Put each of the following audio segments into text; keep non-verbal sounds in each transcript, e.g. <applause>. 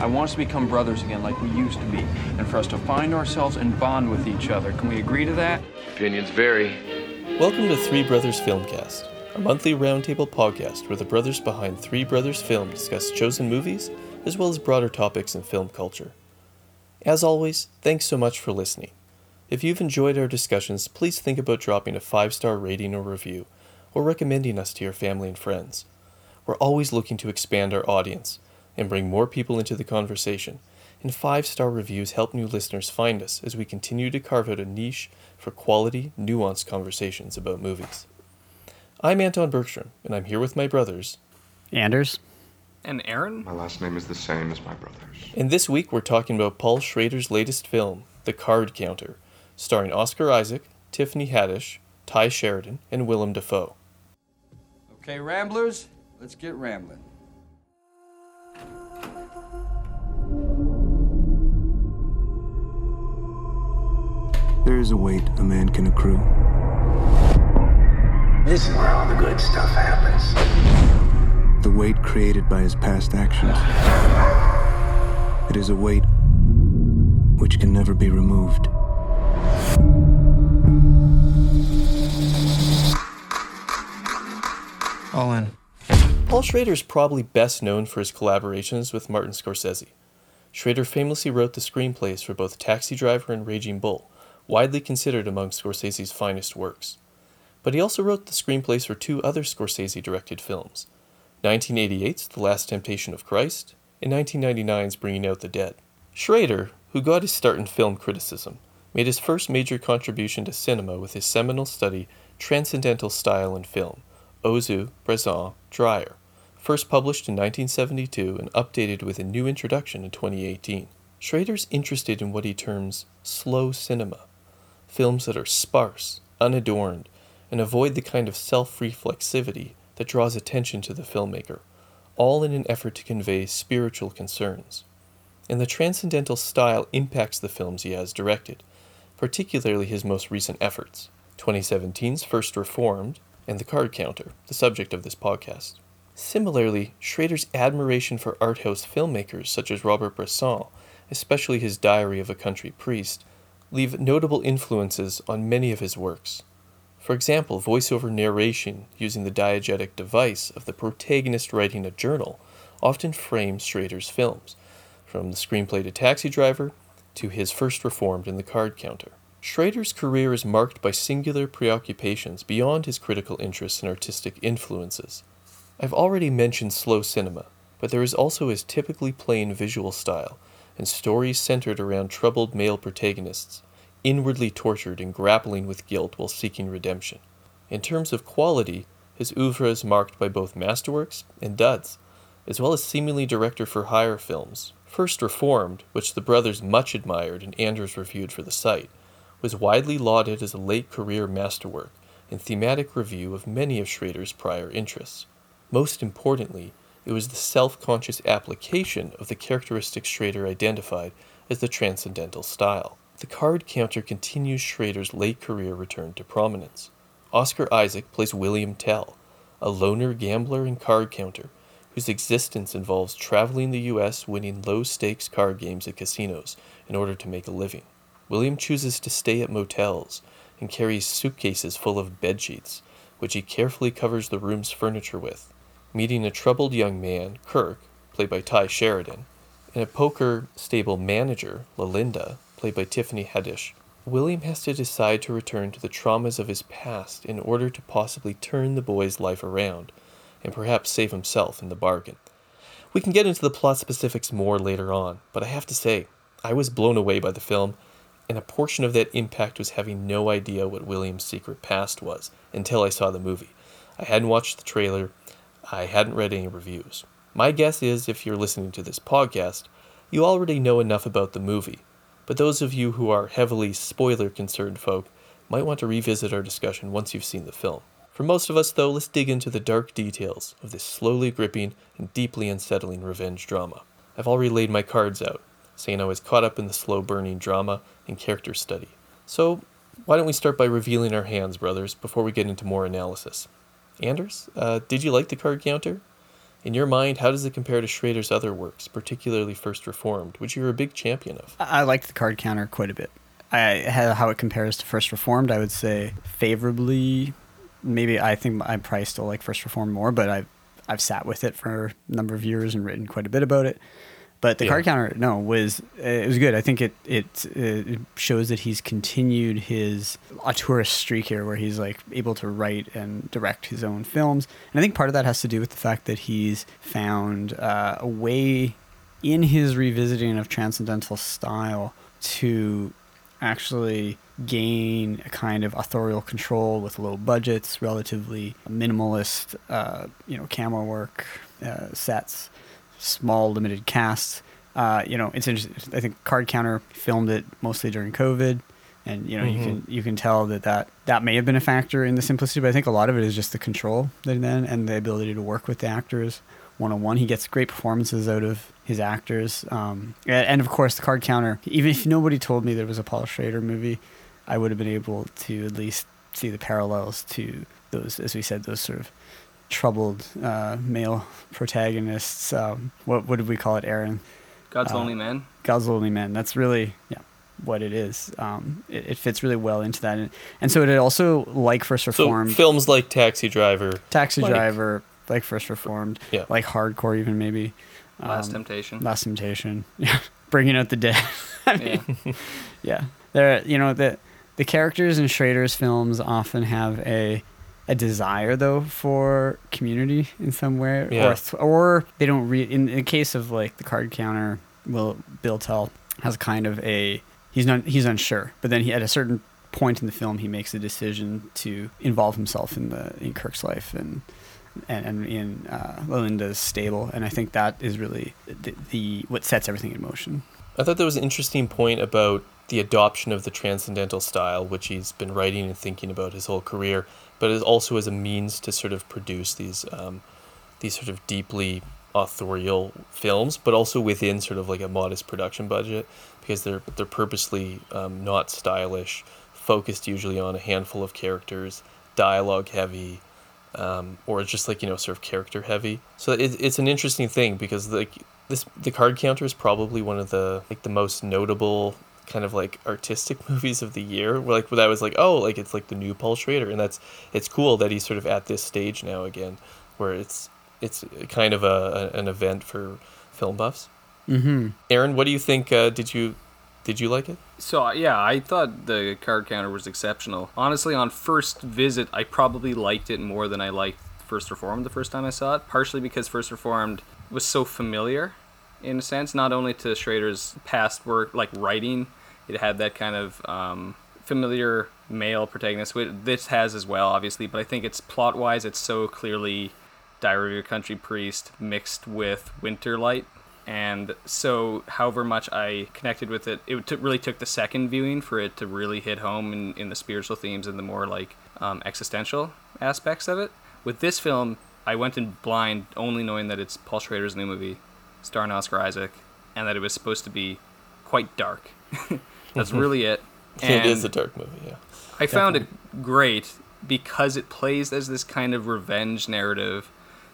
I want us to become brothers again like we used to be, and for us to find ourselves and bond with each other. Can we agree to that? Opinions vary. Welcome to Three Brothers Filmcast, a monthly roundtable podcast where the brothers behind Three Brothers Film discuss chosen movies as well as broader topics in film culture. As always, thanks so much for listening. If you've enjoyed our discussions, please think about dropping a five star rating or review, or recommending us to your family and friends. We're always looking to expand our audience and bring more people into the conversation, and five star reviews help new listeners find us as we continue to carve out a niche for quality, nuanced conversations about movies. I'm Anton Bergstrom, and I'm here with my brothers. Anders. And Aaron? My last name is the same as my brother's. And this week we're talking about Paul Schrader's latest film, The Card Counter, starring Oscar Isaac, Tiffany Haddish, Tye Sheridan, and Willem Dafoe. Okay, Ramblers, let's get rambling. There is a weight a man can accrue. This is where all the good stuff happens. The weight created by his past actions. It is a weight which can never be removed. All in. Paul Schrader is probably best known for his collaborations with Martin Scorsese. Schrader famously wrote the screenplays for both Taxi Driver and Raging Bull, widely considered among Scorsese's finest works. But he also wrote the screenplays for two other Scorsese directed films 1988's The Last Temptation of Christ and 1999's Bringing Out the Dead. Schrader, who got his start in film criticism, made his first major contribution to cinema with his seminal study Transcendental Style in Film, Ozu, Bresson, Dreyer, first published in 1972 and updated with a new introduction in 2018. Schrader's interested in what he terms slow cinema, films that are sparse, unadorned, and avoid the kind of self reflexivity that draws attention to the filmmaker, all in an effort to convey spiritual concerns. And the transcendental style impacts the films he has directed, particularly his most recent efforts 2017's First Reformed and The Card Counter, the subject of this podcast. Similarly, Schrader's admiration for art house filmmakers such as Robert Bresson, especially his Diary of a Country Priest, leave notable influences on many of his works. For example, voiceover narration using the diegetic device of the protagonist writing a journal often frames Schrader's films, from the screenplay to Taxi Driver to his first Reformed in The Card Counter. Schrader's career is marked by singular preoccupations beyond his critical interests and artistic influences. I've already mentioned slow cinema, but there is also his typically plain visual style and stories centered around troubled male protagonists, inwardly tortured and grappling with guilt while seeking redemption. In terms of quality, his oeuvre is marked by both masterworks and duds, as well as seemingly director for hire films. First Reformed, which the brothers much admired and Anders reviewed for the site, was widely lauded as a late career masterwork and thematic review of many of Schrader's prior interests. Most importantly, it was the self conscious application of the characteristics Schrader identified as the transcendental style. The card counter continues Schrader's late career return to prominence. Oscar Isaac plays William Tell, a loner gambler and card counter whose existence involves traveling the U.S. winning low stakes card games at casinos in order to make a living. William chooses to stay at motels and carries suitcases full of bedsheets, which he carefully covers the room's furniture with. Meeting a troubled young man, Kirk, played by Tye Sheridan, and a poker stable manager, La Linda, played by Tiffany Haddish, William has to decide to return to the traumas of his past in order to possibly turn the boy's life around, and perhaps save himself in the bargain. We can get into the plot specifics more later on, but I have to say, I was blown away by the film, and a portion of that impact was having no idea what William's secret past was until I saw the movie. I hadn't watched the trailer, I hadn't read any reviews. My guess is if you're listening to this podcast, you already know enough about the movie, but those of you who are heavily spoiler concerned folk might want to revisit our discussion once you've seen the film. For most of us, though, let's dig into the dark details of this slowly gripping and deeply unsettling revenge drama. I've already laid my cards out, saying I was caught up in the slow burning drama and character study. So, why don't we start by revealing our hands, brothers, before we get into more analysis? Anders, uh, did you like the card counter? In your mind, how does it compare to Schrader's other works, particularly First Reformed, which you're a big champion of? I liked the card counter quite a bit. I how how it compares to First Reformed, I would say favorably. Maybe I think I probably still like First Reformed more, but I've I've sat with it for a number of years and written quite a bit about it. But the Yeah. card counter, no, was it was good. I think it it it shows that he's continued his auteurist streak here, where he's like able to write and direct his own films. And I think part of that has to do with the fact that he's found uh, a way in his revisiting of transcendental style to actually gain a kind of authorial control with low budgets, relatively minimalist, uh, you know, camera work, uh, sets, small limited cast. Uh, you know, it's interesting. I think Card Counter filmed it mostly during COVID, and you know, you can you can tell that, that that may have been a factor in the simplicity, but I think a lot of it is just the control that then and the ability to work with the actors one on one. He gets great performances out of his actors, um, and, and of course the Card Counter. Even if nobody told me there was a Paul Schrader movie, I would have been able to at least see the parallels to those, as we said, those sort of troubled uh, male protagonists. Um, what what did we call it, Aaron? God's Uh, Lonely Man. God's Lonely Man. That's really yeah what it is. Um, it, it fits really well into that, and, and so it also like First So Reformed, films like Taxi Driver, Taxi like- Driver, like First Reformed, Yeah. like Hardcore even maybe. Last um, Temptation. Last Temptation, <laughs> yeah, bringing out the dead. <laughs> I Yeah. mean, <laughs> yeah, there. You know the the characters in Schrader's films often have a a desire though for community in some way, Yeah. or th- or they don't read. In, in the case of like the card counter, will Bill Tell has kind of a he's not he's unsure, but then he at a certain point in the film he makes a decision to involve himself in the in Kirk's life and and, and in uh, Linda's stable, and I think that is really the, the what sets everything in motion. I thought there was an interesting point about the adoption of the transcendental style, which he's been writing and thinking about his whole career, but is also as a means to sort of produce these um, these sort of deeply authorial films, but also within sort of like a modest production budget because they're they're purposely um, not stylish, focused usually on a handful of characters, dialogue heavy, um, or just like you know sort of character heavy. So it, it's an interesting thing because like this the card counter is probably one of the like the most notable kind of like artistic <laughs> movies of the year. Where like where I was like oh like it's like the new Paul Schrader and that's it's cool that he's sort of at this stage now again where it's it's kind of a, a an event for film buffs. Mm-hmm. Aaron, what do you think? Uh, did you did you like it? So uh, yeah, I thought the card counter was exceptional. Honestly, on first visit, I probably liked it more than I liked First Reformed the first time I saw it. Partially because First Reformed was so familiar, in a sense, not only to Schrader's past work, like writing, it had that kind of um, familiar male protagonist. This has as well, obviously, but I think it's plot wise, it's so clearly Diary of a Country Priest mixed with Winter Light. And so, however much I connected with it, it took, really took the second viewing for it to really hit home in, in the spiritual themes and the more like um, existential aspects of it. With this film, I went in blind, only knowing that it's Paul Schrader's new movie, starring Oscar Isaac, and that it was supposed to be quite dark. <laughs> That's mm-hmm. really it. it is a dark movie, yeah. I found it great because it plays as this kind of revenge narrative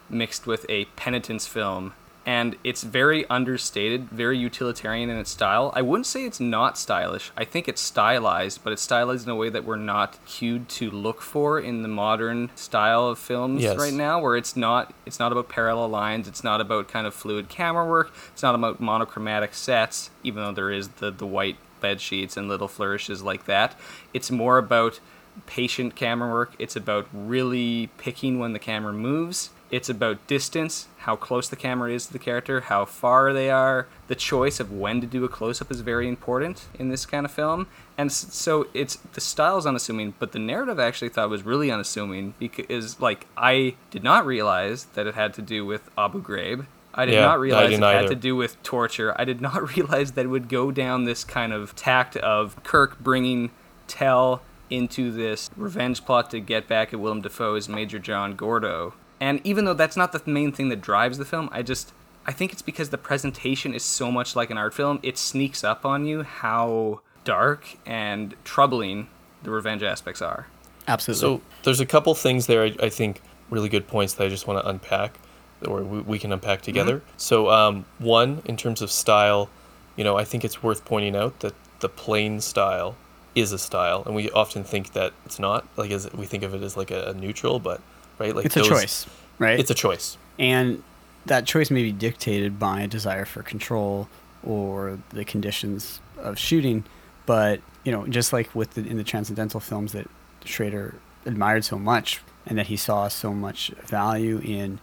mixed with a penitence film. And it's very understated, very utilitarian in its style. I wouldn't say it's not stylish. I think it's stylized, but it's stylized in a way that we're not cued to look for in the modern style of films Yes. right now, where it's not it's not about parallel lines, it's not about kind of fluid camera work, it's not about monochromatic sets, even though there is the, the white bed sheets and little flourishes like that. It's more about patient camera work. It's about really picking when the camera moves. It's about distance, how close the camera is to the character, how far they are. The choice of when to do a close up is very important in this kind of film. And so it's the style's unassuming, but the narrative I actually thought was really unassuming because like I did not realize that it had to do with Abu Ghraib. I did Yeah, not realize it didn't had either. to do with torture. I did <laughs> not realize that it would go down this kind of tact of Kirk bringing Tell into this revenge plot to get back at Willem Dafoe's Major John Gordo. And even though that's not the main thing that drives the film, I just I think it's because the presentation is so much like an art film, it sneaks up on you how dark and troubling the revenge aspects are. Absolutely. So there's a couple things there I, I think really good points that I just want to unpack. Or we, we can unpack together. So, um, one, in terms of style, you know, I think it's worth pointing out that the plain style is a style, and we often think that it's not. Like, as we think of it as like a, a neutral, but right, like It's a choice, right? It's a choice. and that choice may be dictated by a desire for control or the conditions of shooting but you know just like with the, in the transcendental films that schrader admired so much and that he saw so much value in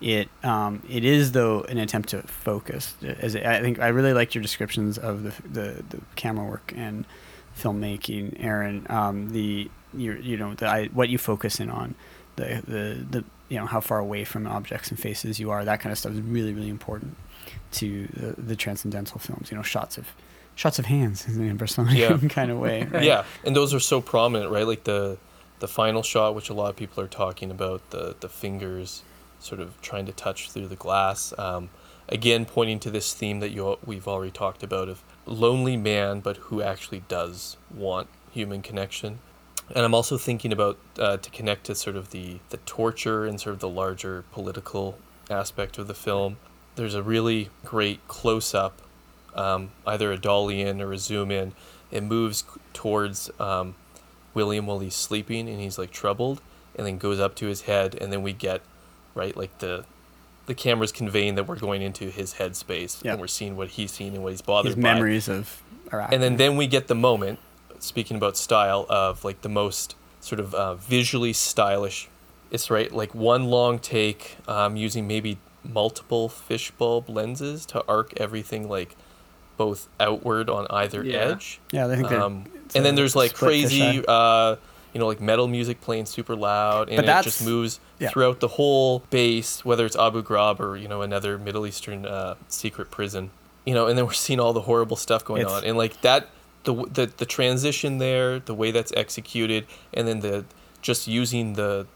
it um, it is though an attempt to focus as i think i really liked your descriptions of the, the, the camera work and filmmaking aaron um, the you you know the I, what you focus in on the, the the you know how far away from objects and faces you are that kind of stuff is really really important to the, the transcendental films you know shots of shots of hands in a Bressonian Yeah. <laughs> kind of way right? Yeah, and those are so prominent, right? Like the the final shot, which a lot of people are talking about, the the fingers sort of trying to touch through the glass. Um, again, pointing to this theme that you we've already talked about of lonely man, but who actually does want human connection. And I'm also thinking about uh, to connect to sort of the the torture and sort of the larger political aspect of the film. There's a really great close up um, either a dolly in or a zoom in. It moves towards um, William while he's sleeping and he's like troubled, and then goes up to his head, and then we get right like the the camera's conveying that we're going into his headspace Yeah. and we're seeing what he's seen and what he's bothered his by. memories of Iraq And then then we get the moment, speaking about style, of like the most sort of uh, visually stylish. It's right, like one long take, um, using maybe multiple fishbulb lenses to arc everything like both outward on either Yeah. edge. yeah I think that Um, and then there's like crazy, uh, you know, like metal music playing super loud, and But it just moves yeah. throughout the whole base, whether it's Abu Ghraib or you know another Middle Eastern uh, secret prison. You know, and then we're seeing all the horrible stuff going It's- on, and like that, the the the transition there, the way that's executed, and then the just using the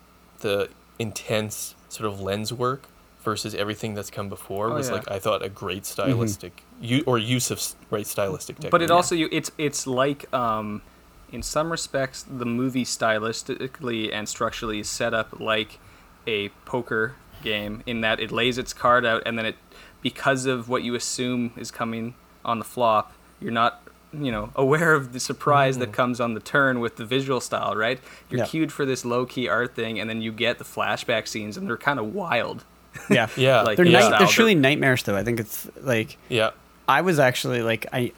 the intense sort of lens work versus everything that's come before Oh, was yeah. like I thought a great stylistic u- or use of s- right stylistic technique. But it also you it's it's like um, in some respects the movie stylistically and structurally is set up like a poker game in that it lays its card out and then it because of what you assume is coming on the flop you're not you know aware of the surprise that mm. comes on the turn with the visual style right you're Yeah. cued for this low key art thing and then you get the flashback scenes and they're kind of wild yeah yeah, <laughs> like, they're, yeah. night, they're they're- truly nightmarish though I think it's like yeah. I was actually like I,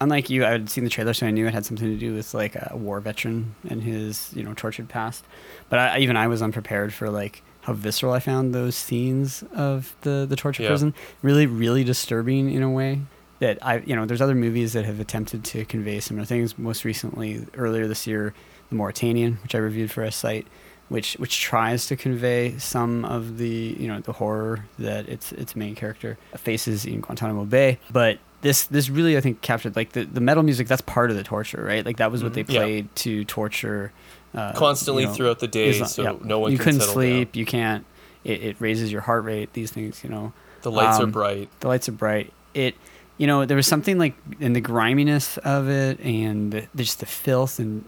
unlike you, I had seen the trailer, so I knew it had something to do with like a war veteran and his you know tortured past. But I, even I was unprepared for like how visceral I found those scenes of the the torture Yeah. prison. Really, really disturbing in a way that I you know there's other movies that have attempted to convey similar things. Most recently, earlier this year, The Mauritanian, which I reviewed for a site. Which, which tries to convey some of the you know the horror that its its main character faces in Guantanamo Bay, but this this really I think captured like the, the metal music that's part of the torture right like that was what they Mm-hmm. Yeah. played to torture uh, Constantly you know, throughout the day, Islam- so yeah. no one you can couldn't sleep you can't it, it raises your heart rate these things you know The lights are Um, bright. the lights are bright it you know there was something like in the griminess of it and the, just the filth and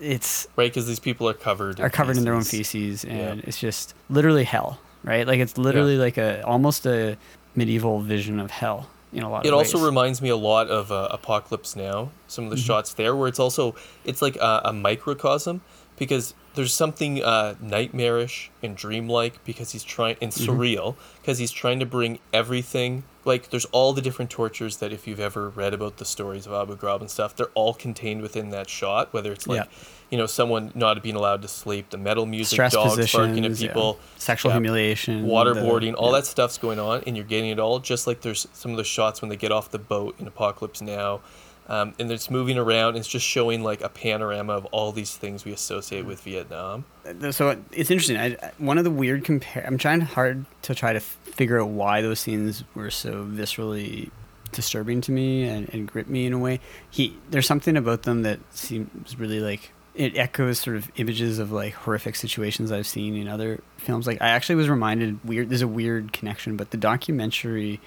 it's Right, because these people are covered. are covered in their own feces. feces and it's just literally hell right like it's literally like a almost a medieval vision of hell in a lot It also ways. reminds me a lot of uh, Apocalypse Now. Some of the Mm-hmm. shots there, where it's also it's like a, a microcosm because there's something uh, nightmarish and dreamlike because he's trying and Mm-hmm. surreal because he's trying to bring everything. Like there's all the different tortures that if you've ever read about the stories of Abu Ghraib and stuff, they're all contained within that shot. Whether it's like Yeah. You know someone not being allowed to sleep, the metal music, stress dogs barking at positions, yeah. people, sexual yeah, humiliation, the- waterboarding, all yeah. that stuff's going on, and you're getting it all. Just like there's some of the shots when they get off the boat in Apocalypse Now, um, and it's moving around. It's just showing like a panorama of all these things we associate with Vietnam. So it's interesting. I, I- one of the weird compare. I'm trying hard to try to f- figure out why those scenes were so viscerally disturbing to me and, and grip me in a way. He there's something about them that seems really like it echoes sort of images of like horrific situations I've seen in other films. Like I actually was reminded weird. There's a weird connection, but the documentary,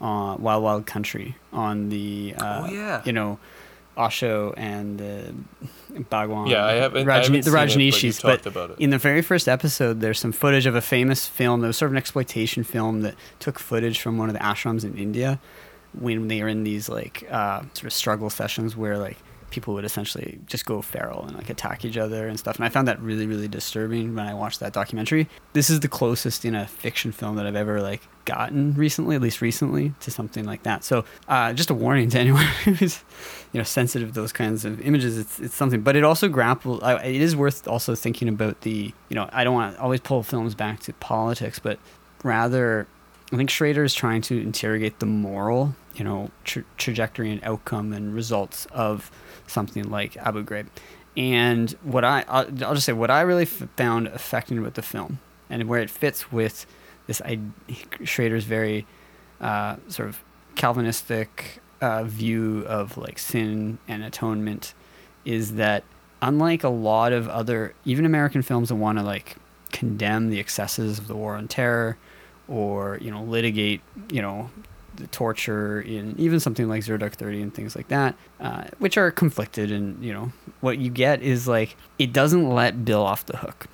uh, Wild Wild Country on the uh, Oh, yeah. you know Osho and uh, Bhagwan. Yeah, I haven't- I haven't the it, but it. in the very first episode, there's some footage of a famous film that was sort of an exploitation film that took footage from one of the ashrams in India when they were in these like uh, sort of struggle sessions where like people would essentially just go feral and like attack each other and stuff. And I found that really, really disturbing when I watched that documentary. This is the closest in a fiction film that I've ever like gotten recently, at least recently, to something like that. So uh, just a warning to <laughs> anyone who's you know sensitive to those kinds of images. It's it's something, but it also grapple. I, it is worth also thinking about the you know I don't want to always pull films back to politics, but rather I think Schrader is trying to interrogate the moral, you know, tra- trajectory and outcome and results of something like Abu Ghraib. And what I, I'll, I'll just say, what I really found affecting with the film and where it fits with this, I, Schrader's very uh, sort of Calvinistic uh, view of like sin and atonement is that unlike a lot of other, even American films that want to like condemn the excesses of the war on terror or, you know, litigate, you know, the torture in even something like Zero Dark Thirty and things like that, uh, which are conflicted. And, you know, what you get is like, it doesn't let Bill off the hook.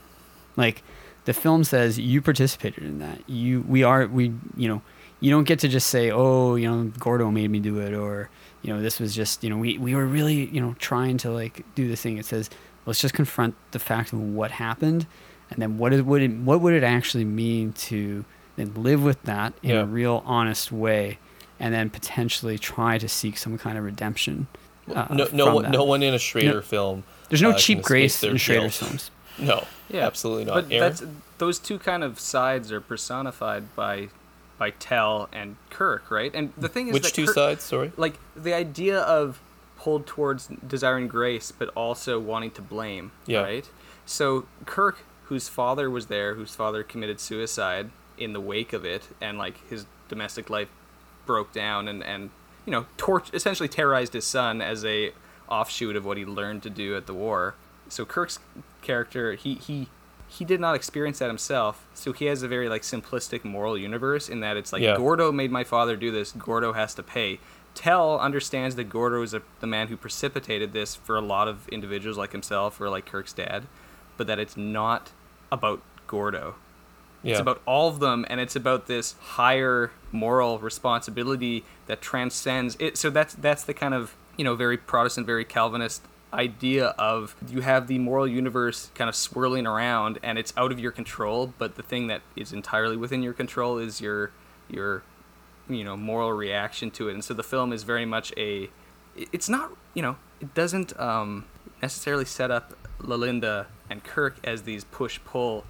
Like, the film says you participated in that. You, we are, we, you know, you don't get to just say, oh, you know, Gordo made me do it, or, you know, this was just, you know, we, we were really, you know, trying to like do this thing. It says, let's just confront the fact of what happened. And then what, is, would it, what would it actually mean to then live with that in Yeah. a real honest way and then potentially try to seek some kind of redemption. Uh, no, no from one, that. no one in a Schrader No- film. There's no uh, cheap grace in Schrader's guilt. films. <laughs> No, Yeah, absolutely not. But Aaron? that's those two kind of sides are personified by by Tell and Kirk, right? And the thing is, Which that two Kirk- sides? Sorry. Like the idea of pulled towards desiring grace, but also wanting to blame, Yeah. right? So Kirk, whose father was there, whose father committed suicide in the wake of it, and like his domestic life broke down, and and you know, tor- essentially terrorized his son as a offshoot of what he learned to do at the war. So Kirk's character, he he he did not experience that himself. So he has a very like simplistic moral universe in that it's like Yeah. Gordo made my father do this. Gordo has to pay. Tell understands that Gordo is a, the man who precipitated this for a lot of individuals like himself or like Kirk's dad, but that it's not about Gordo. Yeah. It's about all of them, and it's about this higher moral responsibility that transcends it. So that's that's the kind of you know very Protestant, very Calvinist idea of you have the moral universe kind of swirling around, and it's out of your control. But the thing that is entirely within your control is your your you know moral reaction to it. And so the film is very much a. It's not you know it doesn't um, necessarily set up La Linda and Kirk as these push pull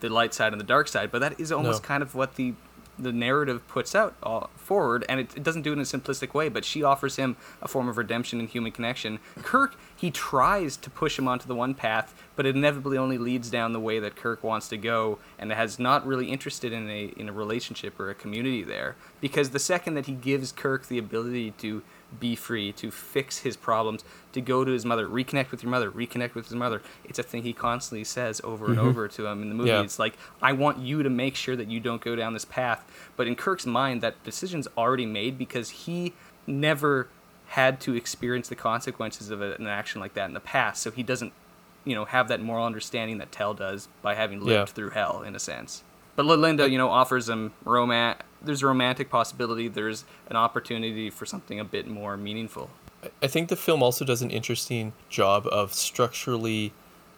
the light side and the dark side, but that is almost No. kind of what the the narrative puts out uh, forward, and it, it doesn't do it in a simplistic way. But she offers him a form of redemption and human connection. Kirk, he tries to push him onto the one path, but it inevitably only leads down the way that Kirk wants to go, and has not really interested in a in a relationship or a community there. Because the second that he gives Kirk the ability to be free, to fix his problems, to go to his mother, reconnect with your mother, reconnect with his mother. It's a thing he constantly says over and mm-hmm. over to him in the movie. Yeah. It's like, I want you to make sure that you don't go down this path. But in Kirk's mind, that decision's already made because he never had to experience the consequences of an action like that in the past. So he doesn't, you know, have that moral understanding that Tell does by having lived Yeah. through hell, in a sense. But Linda, you know, offers him romance. There's a romantic possibility. There's an opportunity for something a bit more meaningful. I think the film also does an interesting job of structurally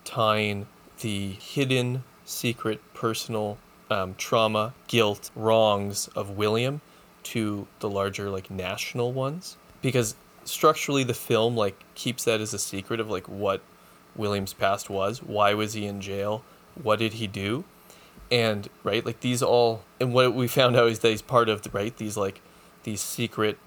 tying the hidden, secret, personal um, trauma, guilt, wrongs of William to the larger, like, national ones. Because structurally, the film, like, keeps that as a secret of, like, what William's past was. Why was he in jail? What did he do? And, right, like, these all. And what we found out is that he's part of, the, right, these, like, these secret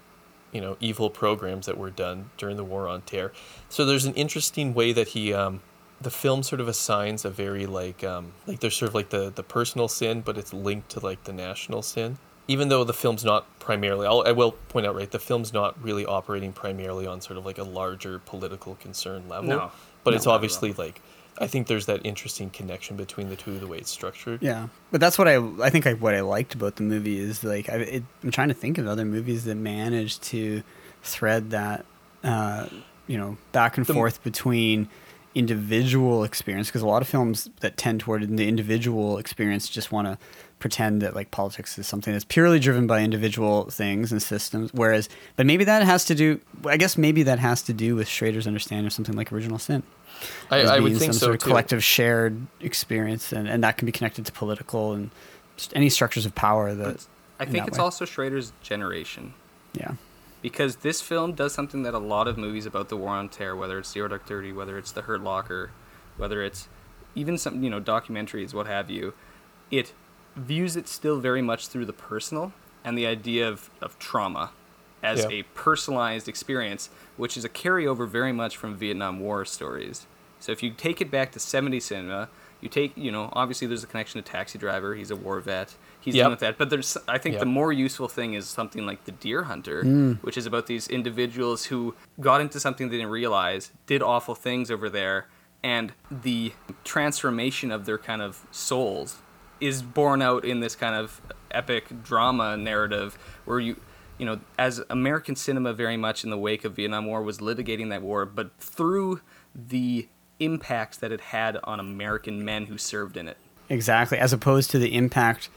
you know evil programs that were done during the war on terror so there's an interesting way that he um the film sort of assigns a very like um like there's sort of like the the personal sin but it's linked to like the national sin even though the film's not primarily I'll, i will point out right the film's not really operating primarily on sort of like a larger political concern level No. but No, it's obviously like i think there's that interesting connection between the two the way it's structured. Yeah, but that's what I I think I, what I liked about the movie is like I, it, I'm trying to think of other movies that managed to thread that uh, you know back and forth between individual experience because a lot of films that tend toward the individual experience just want to pretend that like politics is something that's purely driven by individual things and systems whereas but maybe that has to do i guess maybe that has to do with schrader's understanding of something like original sin I, I would being think some so sort of too. collective shared experience and, and that can be connected to political and just any structures of power that I think that it's way. also Schrader's generation. yeah because this film does something that a lot of movies about the war on terror, whether it's Zero Dark Thirty, whether it's The Hurt Locker, whether it's even some you know documentaries, what have you, it views it still very much through the personal and the idea of, of trauma as Yeah. a personalized experience, which is a carryover very much from Vietnam War stories. So if you take it back to 70s cinema, you take, you know, obviously there's a connection to Taxi Driver. He's a war vet. He's Yep. dealing with that. But there's, I think Yep. the more useful thing is something like The Deer Hunter, Mm. which is about these individuals who got into something they didn't realize, did awful things over there, and the transformation of their kind of souls is borne out in this kind of epic drama narrative where you you know as american cinema very much in the wake of vietnam war was litigating that war but through the impacts that it had on american men who served in it Exactly, as opposed to the impact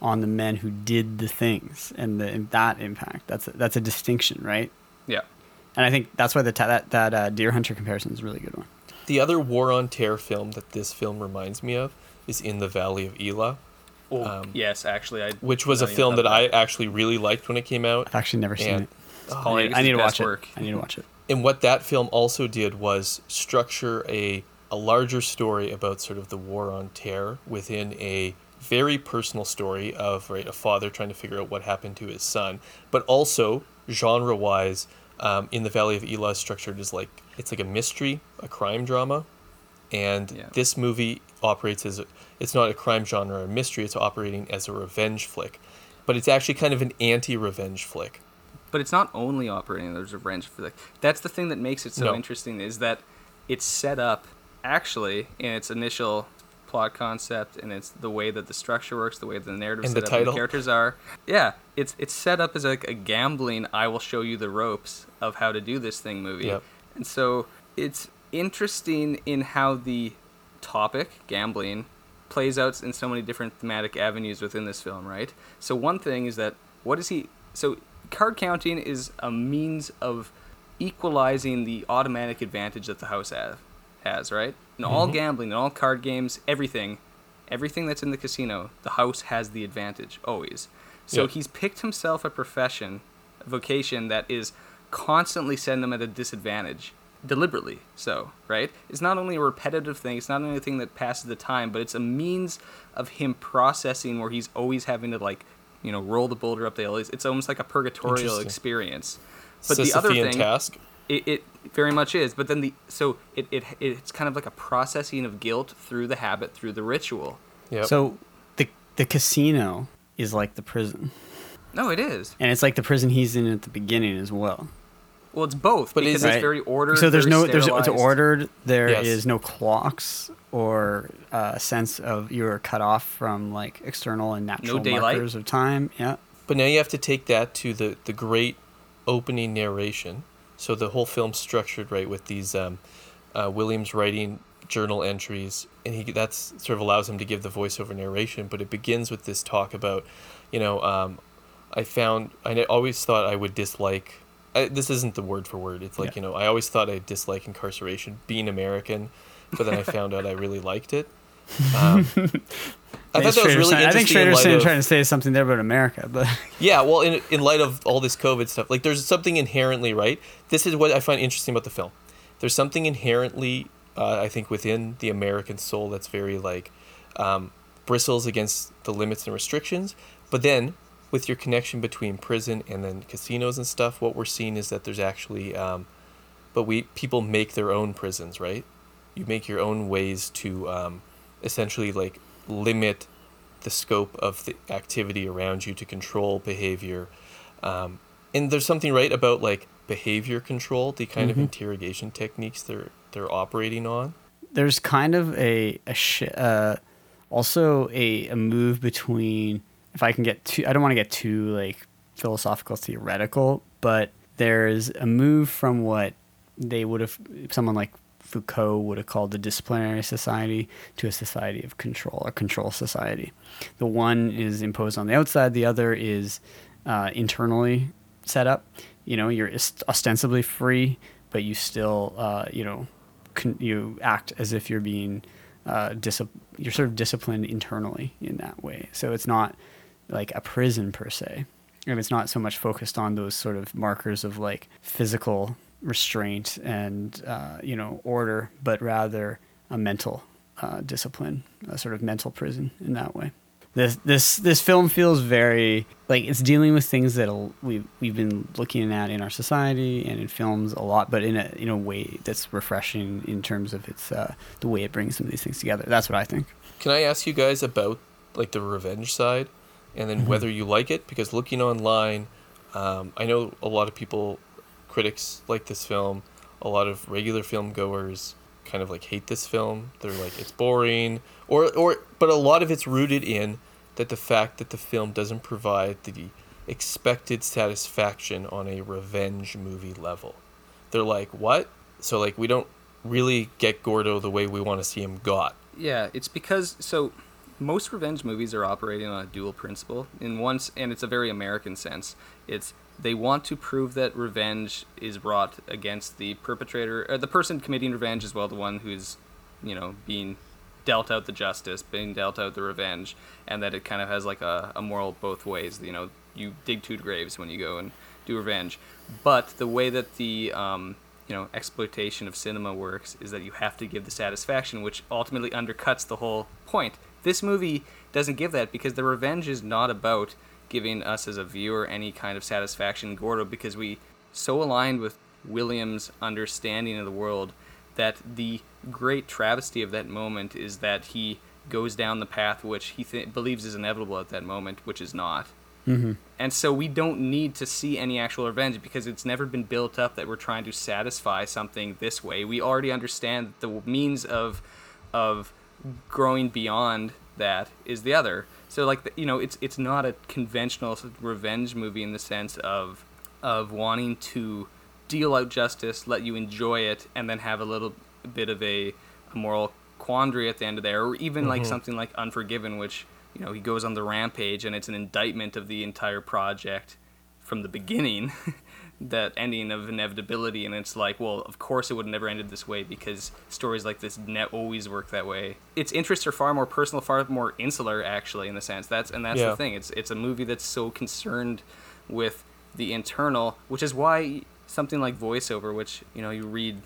on the men who did the things and the that impact. That's a, that's a distinction, right? yeah And I think that's why the ta- that that uh, Deer Hunter comparison is a really good one. The other war on terror film that this film reminds me of is In the Valley of Elah, oh Um, yes actually i which was a film thought that I actually really liked when it came out. I've actually never seen And- it. Paul I need, I need to watch work. it. I need to watch it. And what that film also did was structure a a larger story about sort of the war on terror within a very personal story of right a father trying to figure out what happened to his son, but also genre wise, um, in the Valley of Elah is structured as like it's like a mystery, a crime drama, and Yeah. this movie operates as a, it's not a crime genre or a mystery, it's operating as a revenge flick, but it's actually kind of an anti-revenge flick. but it's not only operating as a revenge flick. That's the thing that makes it so No. interesting is that it's set up actually in its initial plot concept and it's the way that the structure works, the way the narrative And set the up, title. the characters are. Yeah, it's it's set up as like a gambling. I will show you the ropes of how to do this thing movie. Yep. And so it's interesting in how the topic gambling plays out in so many different thematic avenues within this film, right? So one thing is that what is he? So card counting is a means of equalizing the automatic advantage that the house have, has, right? In all mm-hmm. gambling, in all card games, everything, everything that's in the casino, the house has the advantage always. So Yep. he's picked himself a profession, a vocation that is constantly setting him at a disadvantage deliberately so right? It's not only a repetitive thing it's not only a thing that passes the time but it's a means of him processing where he's always having to like you know roll the boulder up the hill. It's, it's almost like a purgatorial experience. But the other thing task. it, it very much is but then the so it, it it's kind of like a processing of guilt through the habit through the ritual. Yep. So the the casino is like the prison, no it is. And it's like the prison he's in at the beginning as well. Well it's both But because is- it's Right. very ordered So there's very no there's it's ordered. There is Yes. no clocks or uh, a sense of you're cut off from like external and natural daylight? markers of time. Yeah. But now you have to take that to the, the great opening narration. So the whole film's structured right with these um, uh, Williams writing journal entries, and he that's sort of allows him to give the voiceover narration. But it begins with this talk about, you know, um, I found I always thought I would dislike. I, this isn't the word for word. It's like Yeah. you know I always thought I'd dislike incarceration, being American, but then I found out I really liked it. Um, <laughs> I thought that was really I think Schrader's of- trying to say something there about America, but <laughs> yeah, well, in in light of all this COVID stuff, like there's something inherently right. This is what I find interesting about the film. There's something inherently, uh, I think, within the American soul that's very like um, bristles against the limits and restrictions. But then, with your connection between prison and then casinos and stuff, what we're seeing is that there's actually, um, but we people make their own prisons, right? You make your own ways to um, essentially like limit the scope of the activity around you to control behavior. Um, and there's something right about like behavior control, the kind of interrogation techniques they're they're operating on. there's kind of a, a sh- uh, also a, a move between if I can get too I don't want to get too like philosophical theoretical, but there's a move from what they would have someone like Foucault would have called the disciplinary society to a society of control a control society. The one is imposed on the outside, the other is uh, internally set up. You know, you're ostensibly free, but you still, uh, you know, con- you act as if you're being uh, discipl- you're sort of disciplined internally in that way. So it's not like a prison per se, and it's not so much focused on those sort of markers of like physical restraint and uh, you know order, but rather a mental uh, discipline, a sort of mental prison in that way. This this this film feels very like it's dealing with things that we we've been looking at in our society and in films a lot, but in a in a way that's refreshing in terms of its uh, the way it brings some of these things together. That's what I think. Can I ask you guys about like the revenge side, and then Mhm. whether you like it? Because looking online, um, I know a lot of people, critics like this film. A lot of regular film goers kind of like hate this film. They're like it's boring, or or but a lot of it's rooted in that the fact that the film doesn't provide the expected satisfaction on a revenge movie level. They're like, what? So like we don't really get Gordo the way we want to see him got. Yeah, it's because so most revenge movies are operating on a dual principle. In once, and it's a very American sense. It's they want to prove that revenge is wrought against the perpetrator, or the person committing revenge, as well the one who's, you know, being dealt out the justice, being dealt out the revenge, and that it kind of has like a, a moral both ways. You know, you dig two graves when you go and do revenge. But the way that the um, you know exploitation of cinema works is that you have to give the satisfaction, which ultimately undercuts the whole point. This movie doesn't give that because the revenge is not about giving us as a viewer any kind of satisfaction in Gordo because we so aligned with Williams' understanding of the world that the great travesty of that moment is that he goes down the path which he th- believes is inevitable at that moment, which is not. Mm-hmm. And so we don't need to see any actual revenge because it's never been built up that we're trying to satisfy something this way. We already understand that the means of of growing beyond that is the other. So like the, you know, it's it's not a conventional revenge movie in the sense of of wanting to deal out justice, let you enjoy it, and then have a little bit of a, a moral quandary at the end of there, or even like Mhm. something like Unforgiven, which you know he goes on the rampage and it's an indictment of the entire project from the beginning. <laughs> that ending of inevitability, and it's like, well, of course it would have never ended this way because stories like this ne- always work that way. Its interests are far more personal, far more insular, actually, in the sense that's and that's Yeah. the thing. It's it's a movie that's so concerned with the internal, which is why something like voiceover, which you know you read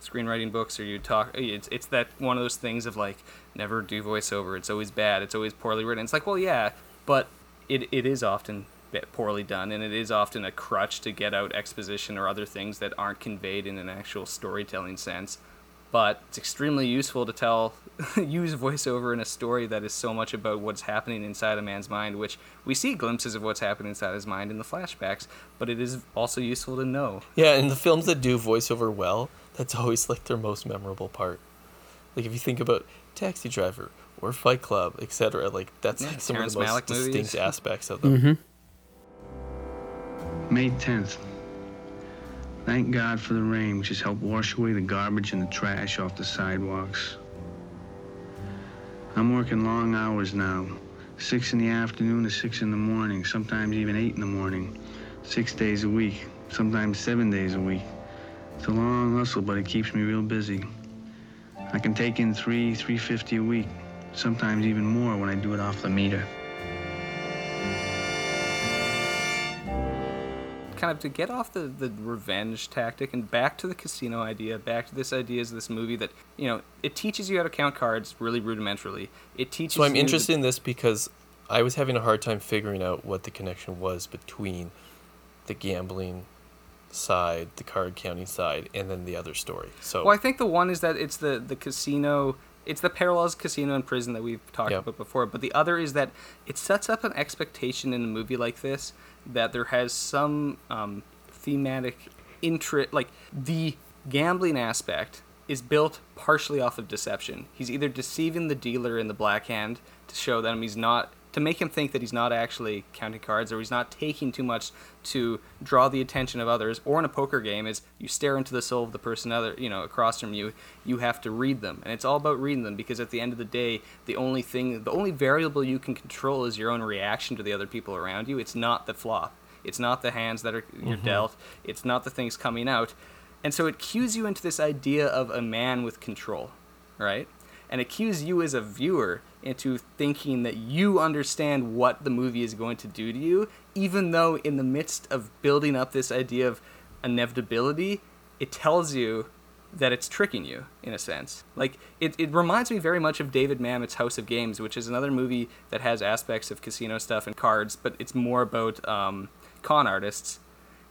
screenwriting books or you talk it's it's that one of those things of like never do voiceover it's always bad it's always poorly written it's like well yeah but it, it is often bit poorly done and it is often a crutch to get out exposition or other things that aren't conveyed in an actual storytelling sense but it's extremely useful to tell <laughs> use voiceover in a story that is so much about what's happening inside a man's mind which we see glimpses of what's happening inside his mind in the flashbacks but it is also useful to know Yeah, and the films that do voiceover well, that's <laughs> always like their most memorable part. Like if you think about Taxi Driver or Fight Club, etc., like that's Yeah, like some Terrence of the most Malick movies. distinct <laughs> aspects of them. Mm-hmm. May 10th. Thank God for the rain, which has helped wash away the garbage and the trash off the sidewalks. I'm working long hours now. Six in the afternoon to six in the morning, sometimes even eight in the morning. Six days a week, sometimes seven days a week. It's a long hustle, but it keeps me real busy. I can take in three, 350 a week, sometimes even more when I do it off the meter. Kind of to get off the, the revenge tactic and back to the casino idea, back to this idea is this movie that, you know, it teaches you how to count cards really rudimentarily. It teaches So I'm interested in this because I was having a hard time figuring out what the connection was between the gambling side, the card counting side, and then the other story. So Well, I think the one is that it's the the casino. It's the parallels casino and prison that we've talked Yep. about before. But the other is that it sets up an expectation in a movie like this that there has some um, thematic interest. Like the gambling aspect is built partially off of deception. He's either deceiving the dealer in the black hand to show them he's not to make him think that he's not actually counting cards or he's not taking too much to draw the attention of others or in a poker game is you stare into the soul of the person other you know across from you you have to read them. And it's all about reading them because at the end of the day the only thing the only variable you can control is your own reaction to the other people around you. It's not the flop. It's not the hands that are you're Mhm. dealt. It's not the things coming out. And so it cues you into this idea of a man with control right? And it cues you as a viewer into thinking that you understand what the movie is going to do to you, even though in the midst of building up this idea of inevitability, it tells you that it's tricking you in a sense. Like it, it reminds me very much of David Mamet's House of Games, which is another movie that has aspects of casino stuff and cards, but it's more about um, con artists.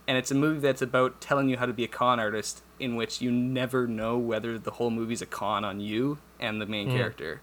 And it's a movie that's about telling you how to be a con artist, in which you never know whether the whole movie's a con on you and the main Mm. character.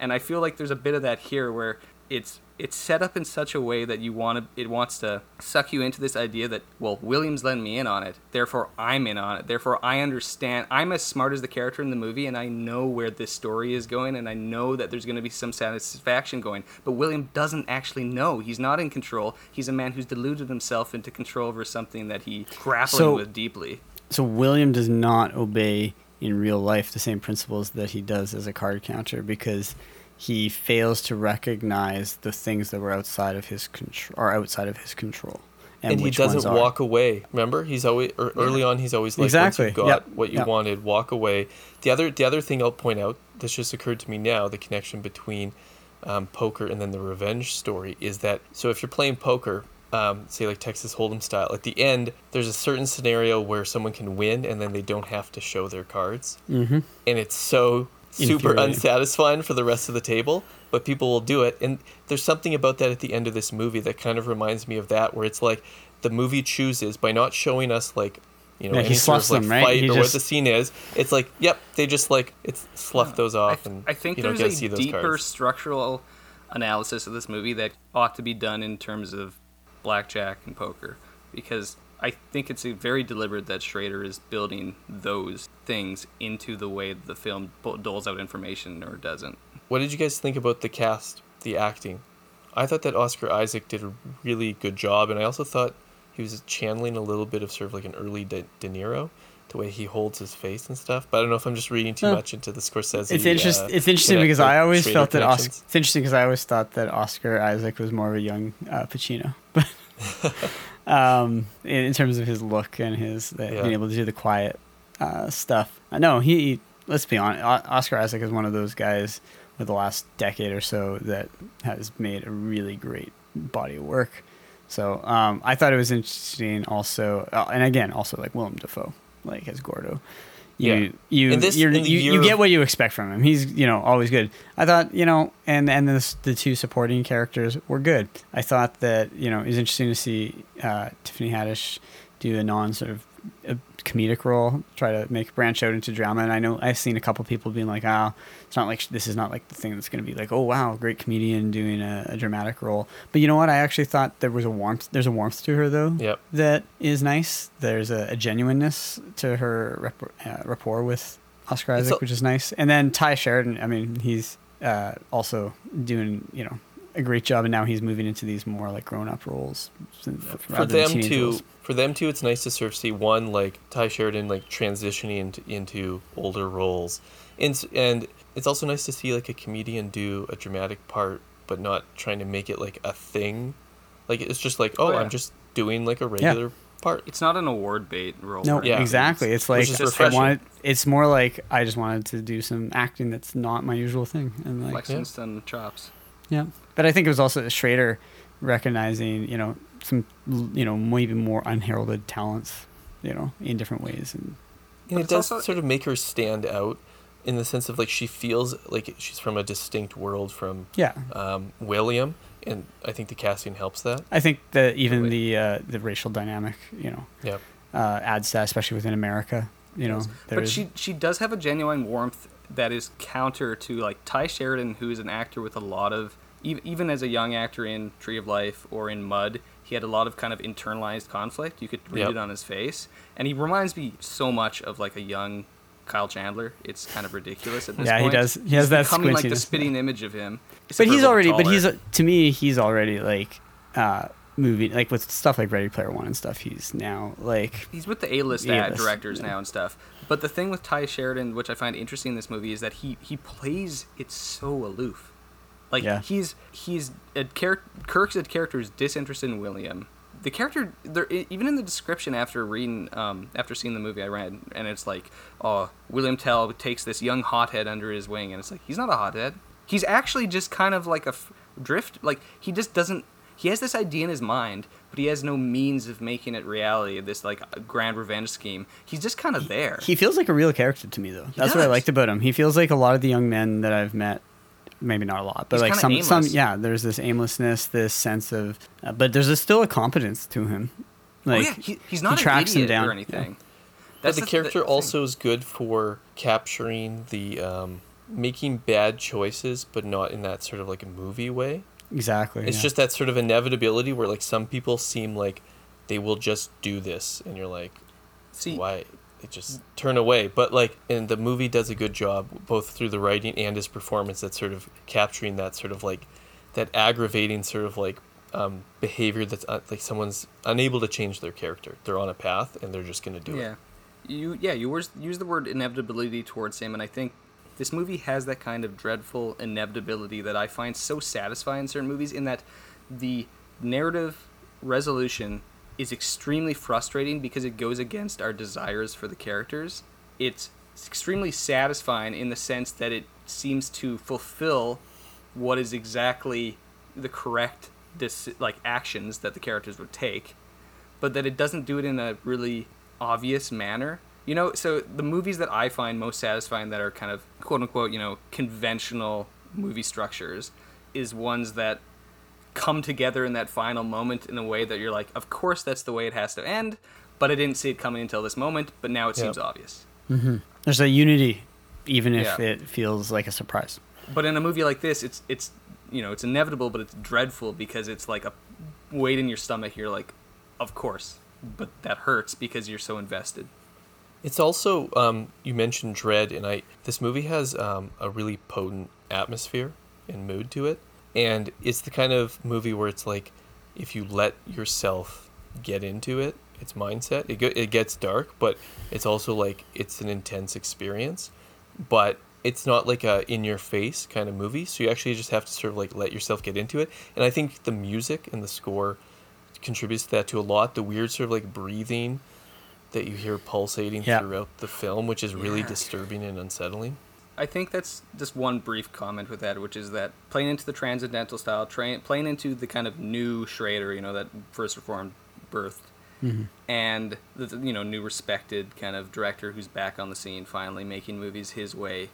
And I feel like there's a bit of that here where it's it's set up in such a way that you want to it wants to suck you into this idea that well Williams let me in on it therefore I'm in on it therefore I understand I'm as smart as the character in the movie and I know where this story is going and I know that there's going to be some satisfaction going. But William doesn't actually know. He's not in control. He's a man who's deluded himself into control over something that he grappling So- with deeply. So William does not obey in real life the same principles that he does as a card counter because he fails to recognize the things that were outside of his control or outside of his control. and, he doesn't walk away. Remember, he's always er, early on. He's always like, Exactly. once you've got Yep. what you Yep. wanted, walk away. The other, the other thing I'll point out, this just occurred to me now, the connection between um, poker and then the revenge story is that so if you're playing poker, um, say like Texas Hold'em style, at the end there's a certain scenario where someone can win and then they don't have to show their cards, Mhm. and it's so super unsatisfying for the rest of the table, but people will do it. And there's something about that at the end of this movie that kind of reminds me of that, where it's like the movie chooses by not showing us like you know Yeah, he any sort of like them, right? fight He or just- what the scene is. It's like yep, they just like it's slough those off, and I think you don't there's get a see those deeper cards. structural analysis of this movie that ought to be done in terms of blackjack and poker because I think it's a very deliberate that Schrader is building those things into the way the film doles out information or doesn't. What did you guys think about the cast, the acting? I thought that Oscar Isaac did a really good job, and I also thought he was channeling a little bit of sort of like an early De, De Niro, the way he holds his face and stuff. But I don't know if I'm just reading too Huh. much into the Scorsese. It's interesting. uh, it's interesting connect- because I always felt that Oscar. It's interesting because I always thought that Oscar Isaac was more of a young uh, Pacino, but <laughs> um, in, in terms of his look and his uh, Yeah. being able to do the quiet uh, stuff. I know he, he. Let's be honest. Oscar Isaac is one of those guys with the last decade or so that has made a really great body of work. So um, I thought it was interesting also, uh, and again, also like Willem Dafoe, like as Gordo. You, Yeah. you, this- you're, you, you get what you expect from him. He's, you know, always good. I thought, you know, and and this, the two supporting characters were good. I thought that, you know, it was interesting to see uh, Tiffany Haddish do a non sort of a comedic role, try to make branch out into drama. And I know I've seen a couple people being like, "Ah, it's not like this is not like the thing that's going to be like, oh wow, great comedian doing a, a dramatic role." But you know what? I actually thought there was a warmth. There's a warmth to her though. Yep. That is nice. There's a, a genuineness to her rep- uh, rapport with Oscar Isaac, a- which is nice. And then Tye Sheridan. I mean, he's uh, also doing you know a great job, and now he's moving into these more like grown up roles for rather them teenage to roles. for them too it's nice to sort of see one like Tye Sheridan like transitioning into, into older roles and and it's also nice to see like a comedian do a dramatic part but not trying to make it like a thing like it's just like oh, Oh, yeah. I'm just doing like a regular part It's not an award bait role. No, or anything. exactly. It's like Which I refreshing. wanted. It's more like I just wanted to do some acting that's not my usual thing, and like flexing some chops. Yeah. But I think it was also Schrader recognizing you know some you know maybe more unheralded talents, you know, in different ways, and and it does also- sort of make her stand out in the sense of like she feels like she's from a distinct world from yeah. um, William and I think the casting helps that I think that even Totally. the uh, the racial dynamic, you know, yeah uh, adds that, especially within America. You know, But there's she she does have a genuine warmth that is counter to like Tye Sheridan, who is an actor with a lot of even as a young actor in Tree of Life or in Mud, he had a lot of kind of internalized conflict. You could read Yep. it on his face, and he reminds me so much of like a young Kyle Chandler. It's kind of ridiculous at this point. Yeah, he does- he has He's that becoming like the spitting image of him. but except for a he's already but he's to me he's already like uh movie like with stuff like ready player one and stuff he's now like he's with the A-list, A-list, directors yeah. now and stuff. But the thing with Tye Sheridan, which I find interesting in this movie, is that he he plays it so aloof. Like Yeah. he's he's a char- Cirk's a character is disinterested in William. The character, there even in the description after reading, um, after seeing the movie I read, and it's like, oh, William Tell takes this young hothead under his wing, and it's like he's not a hothead. He's actually just kind of like a f- drift. Like he just doesn't. He has this idea in his mind, but he has no means of making it reality. This like grand revenge scheme. He's just kind of there. he feels like a real character to me though that's what i liked about him he feels like a lot of the young men that i've met maybe not a lot but He's like kinda some some yeah there's this aimlessness this sense of uh, but there's a, still a competence to him like oh yeah, he, he's not he an tracks him down or anything. But the th- character thing. also is good for capturing the um, making bad choices, but not in that sort of like a movie way. exactly It's yeah. just that sort of inevitability where like some people seem like they will just do this, and you're like, See, why? Just turn away. But like, and the movie does a good job both through the writing and his performance at sort of capturing that sort of like that aggravating sort of like um, behavior that's uh, like someone's unable to change their character. They're on a path and they're just gonna do yeah, it. Yeah, you yeah you use the word inevitability towards him, and I think this movie has that kind of dreadful inevitability that I find so satisfying in certain movies. In that the narrative resolution is extremely frustrating because it goes against our desires for the characters. It's extremely satisfying in the sense that it seems to fulfill what is exactly the correct dis- like actions that the characters would take but that it doesn't do it in a really obvious manner. You know, so the movies that I find most satisfying that are kind of quote unquote, you know, conventional movie structures is ones that come together in that final moment in a way that you're like, of course that's the way it has to end, but I didn't see it coming until this moment, but now it Yep. seems obvious. there's a unity even if Yeah. it feels like a surprise But in a movie like this, it's it's you know, it's inevitable, but it's dreadful because it's like a weight in your stomach. You're like, of course, but that hurts because you're so invested. It's also um, you mentioned dread, and I this movie has um, a really potent atmosphere and mood to it, and it's the kind of movie where it's like if you let yourself get into it, its mindset, it go- it gets dark, but it's also like it's an intense experience, but it's not like a in your face kind of movie. So you actually just have to sort of like let yourself get into it, and I think the music and the score contributes to that to a lot. The weird sort of like breathing that you hear pulsating Yeah. throughout the film, which is really Yeah. disturbing and unsettling. I think that's just one brief comment with that, which is that playing into the transcendental style, train, playing into the kind of new Schrader, you know, that first reformed birthed, mm-hmm. and the the, you know new respected kind of director who's back on the scene, finally making movies his way,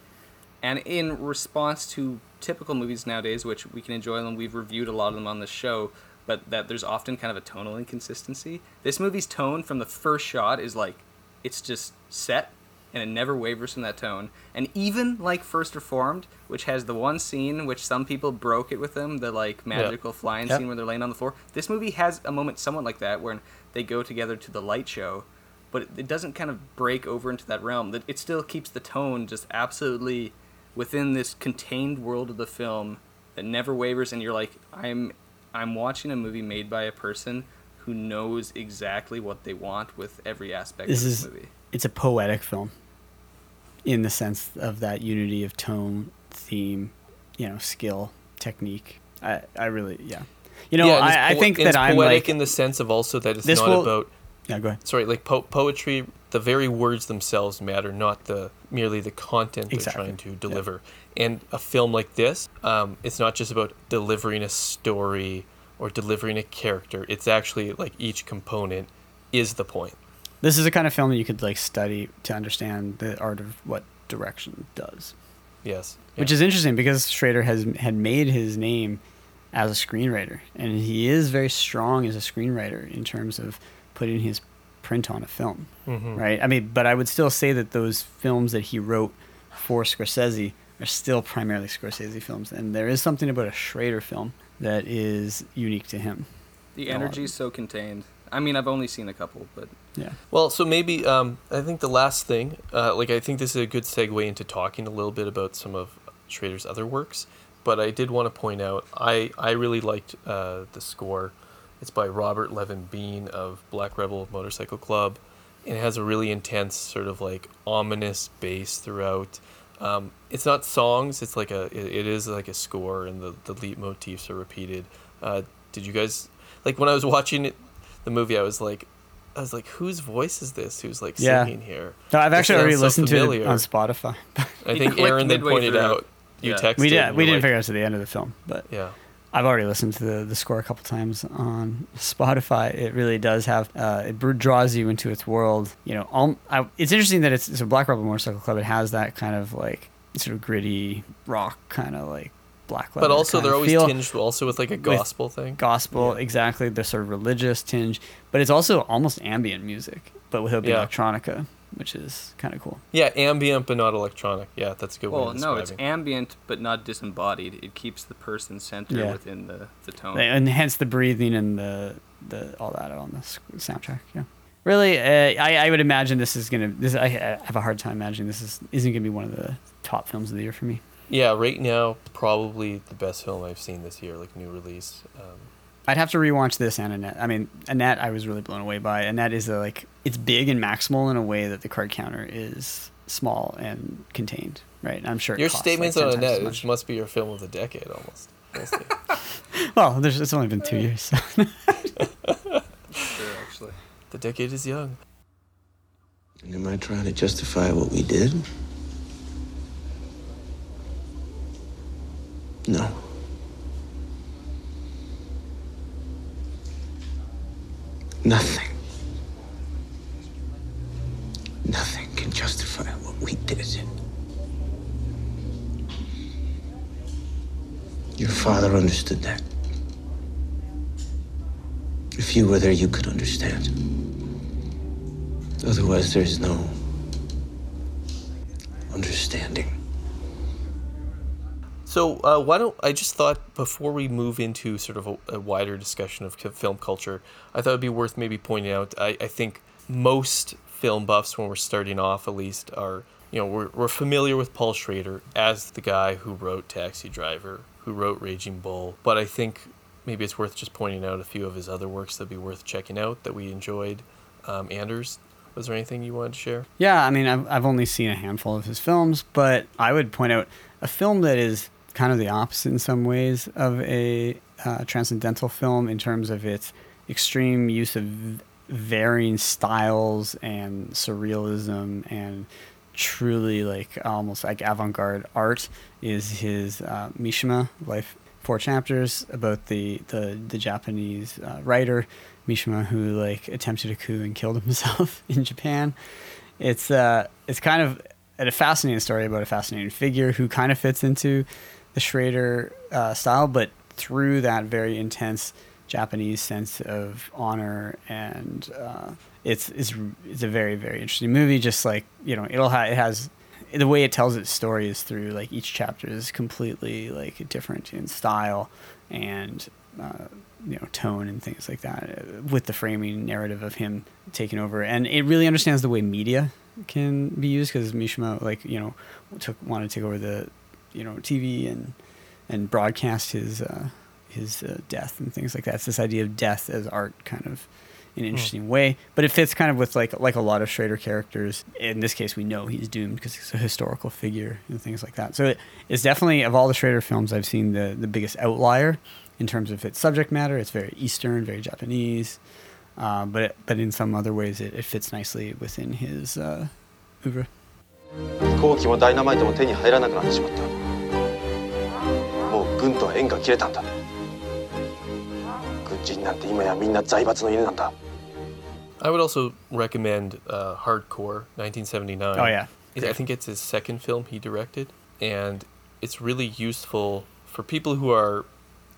and in response to typical movies nowadays, which we can enjoy them, we've reviewed a lot of them on the show, but that there's often kind of a tonal inconsistency. This movie's tone from the first shot is like, it's just set and it never wavers from that tone. And even like First Reformed, which has the one scene which some people broke it with them, the like magical flying scene where they're laying on the floor. This movie has a moment somewhat like that where they go together to the light show, but it, it doesn't kind of break over into that realm. That it still keeps the tone just absolutely within this contained world of the film that never wavers and you're like I'm I'm watching a movie made by a person who knows exactly what they want with every aspect this of this is movie. it's a poetic film in the sense of that unity of tone theme you know skill technique i i really yeah you know Yeah, and it's I, I think that it's i'm poetic like in the sense of also that it's not will- about yeah go ahead sorry like po- poetry. The very words themselves matter, not the merely the content Exactly. they're trying to deliver. And a film like this, um, it's not just about delivering a story or delivering a character. It's actually like each component is the point. This is the kind of film that you could like study to understand the art of what direction does Yes, which is interesting because Schrader has had made his name as a screenwriter, and he is very strong as a screenwriter in terms of putting his print on a film, Mhm. right? I mean, but I would still say that those films that he wrote for Scorsese are still primarily Scorsese films, and there is something about a Schrader film that is unique to him. The a lot of energy is so contained. I mean, I've only seen a couple, but Yeah. Well, so maybe um, I think the last thing, uh, like I think this is a good segue into talking a little bit about some of Schrader's other works. But I did want to point out I I really liked uh, the score. It's by Robert Levon Been of Black Rebel Motorcycle Club, and it has a really intense sort of like ominous bass throughout. Um, it's not songs; it's like a it, it is like a score, and the the leitmotifs are repeated. Uh, did you guys like when I was watching it, the movie? I was like, I was like, whose voice is this? Who's like Yeah. singing here? No, I've actually already sounds so listened to it on Spotify. I think clicked Aaron then pointed through. out. You Yeah. texted. we did. We didn't like, figure out to the end of the film, but Yeah. I've already listened to the, the score a couple times on Spotify. It really does have uh, it draws you into its world. You know, all, I, it's interesting that it's, it's a Black Rebel Motorcycle Club. It has that kind of like sort of gritty rock kind of like black. But also, they're always feel. tinged also with like a gospel thing. gospel exactly the sort of religious tinge, but it's also almost ambient music, but without being Yeah. electronica, which is kind of cool. Yeah, ambient but not electronic. Yeah, that's a good way well, of no, it's ambient but not disembodied. It keeps the person centered Yeah. within the the tone. and hence the breathing and the the all that on the soundtrack. Yeah, really, uh, I I would imagine this is gonna this I, I have a hard time imagining this is isn't gonna be one of the top films of the year for me. Yeah, right now probably the best film I've seen this year, like new release. Um, I'd have to rewatch this and Annette. I mean, Annette, I was really blown away by. Annette is a, like it's big and maximal in a way that the card counter is small and contained. Right? I'm sure. your costs, statements like, on Annette as it much. must be your film of the decade almost. <laughs> <laughs> Well, there's, it's only been two years. So. Sure, actually. the decade is young. And am I trying to justify what we did? No. Nothing. Nothing can justify what we did. Your father understood that. If you were there, you could understand. Otherwise, there's no understanding. So uh, why don't I just thought before we move into sort of a, a wider discussion of film culture, I thought it'd be worth maybe pointing out. I, I think most film buffs, when we're starting off, at least, are you know we're we're familiar with Paul Schrader as the guy who wrote Taxi Driver, who wrote Raging Bull. But I think maybe it's worth just pointing out a few of his other works that'd be worth checking out that we enjoyed. Um, Anders, was there anything you wanted to share? Yeah, I mean, I've, I've only seen a handful of his films, but I would point out a film that is kind of the opposite in some ways of a uh, transcendental film in terms of its extreme use of varying styles and surrealism and truly like almost like avant-garde art is his uh, Mishima Life Four Chapters about the the, the Japanese uh, writer Mishima who like attempted a coup and killed <laughs> himself in Japan. It's uh it's kind of a fascinating story about a fascinating figure who kind of fits into the Schrader uh, style, but through that very intense Japanese sense of honor and uh, it's it's it's a very very interesting movie. Just like you know, it'll ha- it has the way it tells its story is through like each chapter is completely like different in style and uh, you know tone and things like that uh, with the framing narrative of him taking over and it really understands the way media can be used because Mishima like you know took wanted to take over the you know TV and and broadcast his uh, his uh, death and things like that. It's this idea of death as art, kind of in an interesting way, but it fits kind of with like like a lot of Schrader characters. In this case, we know he's doomed because he's a historical figure and things like that. So it, it's definitely of all the Schrader films I've seen the the biggest outlier in terms of its subject matter. It's very Eastern, very Japanese, uh, but it, but in some other ways it, it fits nicely within his uh, oeuvre. 飛行機もダイナマイトも手に入らなくなってしまったもう 軍とは縁が切れたんだ軍人なんて今やみんな財閥の犬なんだ I would also recommend uh, Hardcore, 1979. Oh, yeah. It- I think it's his second film he directed, and it's really useful for people who are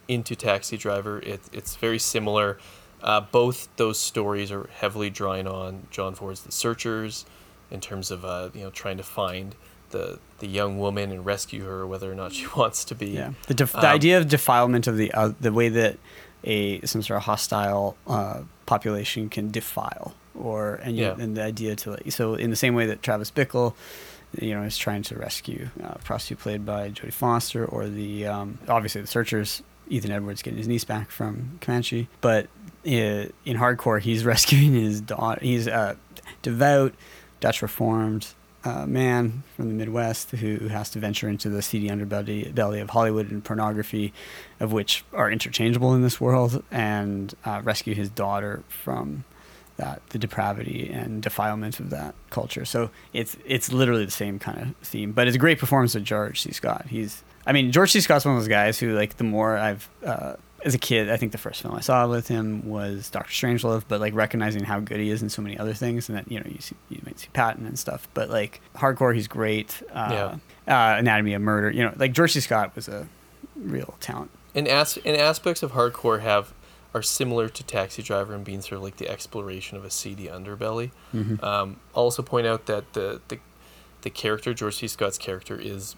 into Taxi Driver. It, it's very similar. Uh, both those stories are heavily drawing on John Ford's The Searchers, in terms of uh, you know trying to find the the young woman and rescue her, whether or not she <laughs> wants to be. Yeah, the, def- Um, the idea of defilement of the uh, the way that a some sort of hostile uh, population can defile or and you, Yeah. and the idea to like so in the same way that Travis Bickle you know is trying to rescue uh, prostitute played by Jodie Foster or the um, obviously the searchers Ethan Edwards getting his niece back from Comanche but uh, in hardcore he's <laughs> rescuing his daughter he's a devout Dutch reformed uh, man from the Midwest who has to venture into the seedy underbelly belly of Hollywood and pornography, of which are interchangeable in this world, and uh, rescue his daughter from that the depravity and defilement of that culture. So it's it's literally the same kind of theme, but it's a great performance of George C. Scott. He's I mean George C. Scott's one of those guys who like the more I've uh, as a kid, I think the first film I saw with him was Doctor Strangelove, but like recognizing how good he is in so many other things, and that you know you see you might see Patton and stuff, but like hardcore, he's great. Uh, uh, Anatomy of Murder, you know, like George C. Scott was a real talent. and as and aspects of hardcore have are similar to Taxi Driver and being sort of like the exploration of a seedy underbelly. Mhm. Um, I'll also point out that the the the character George C. Scott's character is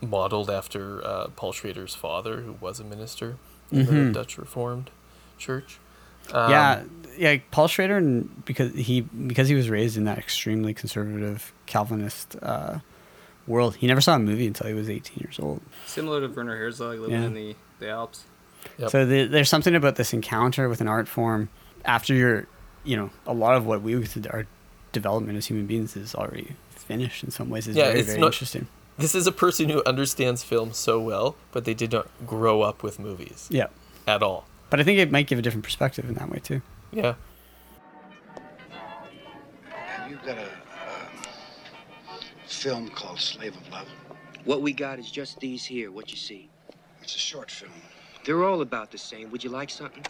modeled after uh, Paul Schrader's father, who was a minister in Mhm. the Dutch Reformed Church. Um, yeah, yeah. Paul Schrader, and because he because he was raised in that extremely conservative Calvinist uh, world, he never saw a movie until he was 18 years old. Similar to Werner Herzog living Yeah. in the, the Alps. So the, there's something about this encounter with an art form after you're, you know, a lot of what we would our development as human beings is already finished in some ways. Is yeah, very it's very not, interesting. This is a person who understands film so well, but they did not grow up with movies. Yeah. At all. But I think it might give a different perspective in that way too. Yeah. Have you got a, a film called Slave of Love? What we got is just these here, what you see. It's a short film. They're all about the same. Would you like something?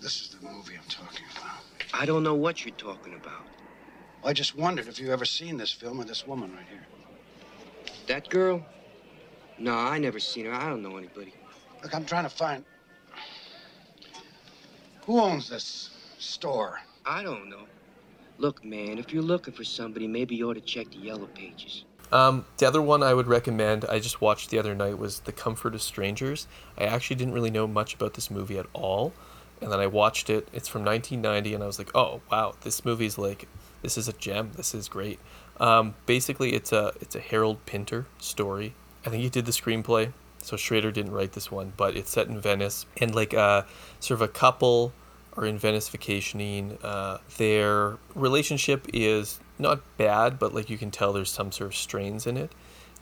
This is the movie I'm talking about. I don't know what you're talking about. I just wondered if you ever seen this film or this woman right here. That girl? No, I never seen her. I don't know anybody. Look, I'm trying to find. Who owns this store? I don't know. Look, man, if you're looking for somebody, maybe you ought to check the yellow pages. Um, the other one I would recommend, I just watched the other night, was The Comfort of Strangers. I actually didn't really know much about this movie at all. And then I watched it. It's from 1990, and I was like, oh, wow, this movie's like, this is a gem. This is great. Um, basically, it's a, it's a Harold Pinter story. I think he did the screenplay, so Schrader didn't write this one, but it's set in Venice. And like uh, sort of a couple are in Venice vacationing. Uh, their relationship is not bad, but like you can tell there's some sort of strains in it.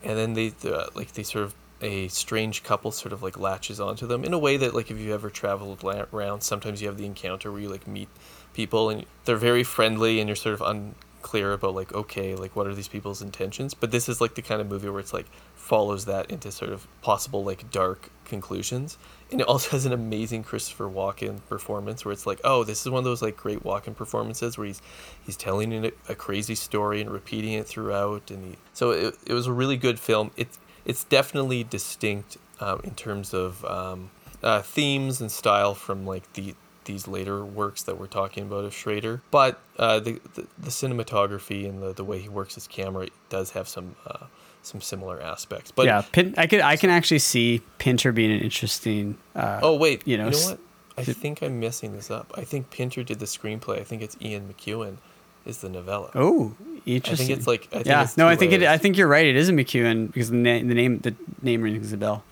And then they uh, like they sort of a strange couple sort of like latches onto them in a way that like if you ever traveled around, sometimes you have the encounter where you like meet people and they're very friendly and you're sort of unclear about like okay like what are these people's intentions. But this is like the kind of movie where it's like follows that into sort of possible like dark conclusions. And it also <laughs> has an amazing Christopher Walken performance where it's like, oh, this is one of those like great Walken performances where he's he's telling a, a crazy story and repeating it throughout. And he, so it, it was a really good film. It's it's definitely distinct um, in terms of um, uh, themes and style from like the these later works that we're talking about of Schrader. But uh, the, the the cinematography and the, the way he works his camera does have some uh, some similar aspects. But yeah, Pin, I could I can actually see Pinter being an interesting. Uh, Oh wait, you know, you know what? I think I'm messing this up. I think Pinter did the screenplay. I think it's Ian McEwan is the novella. Oh, I interesting. think it's like I think yeah, no, I think it. I think you're right. It is a McEwan because the, na- the name the name rings a bell.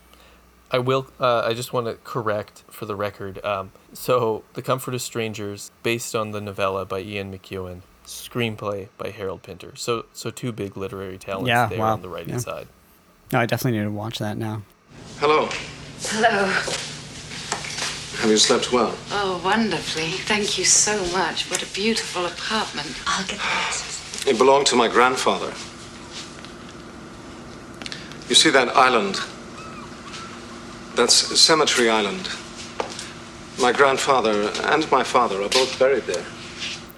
I will. Uh, I just want to correct for the record. Um, so, The Comfort of Strangers, based on the novella by Ian McEwan, screenplay by Harold Pinter. So, so two big literary talents Yeah, there wow, on the writing yeah. side. No, I definitely need to watch that now. Hello. Hello. Have you slept well? Oh, wonderfully. Thank you so much. What a beautiful apartment. I'll get this. It belonged to my grandfather. You see that island? That's Cemetery Island. My grandfather and my father are both buried there.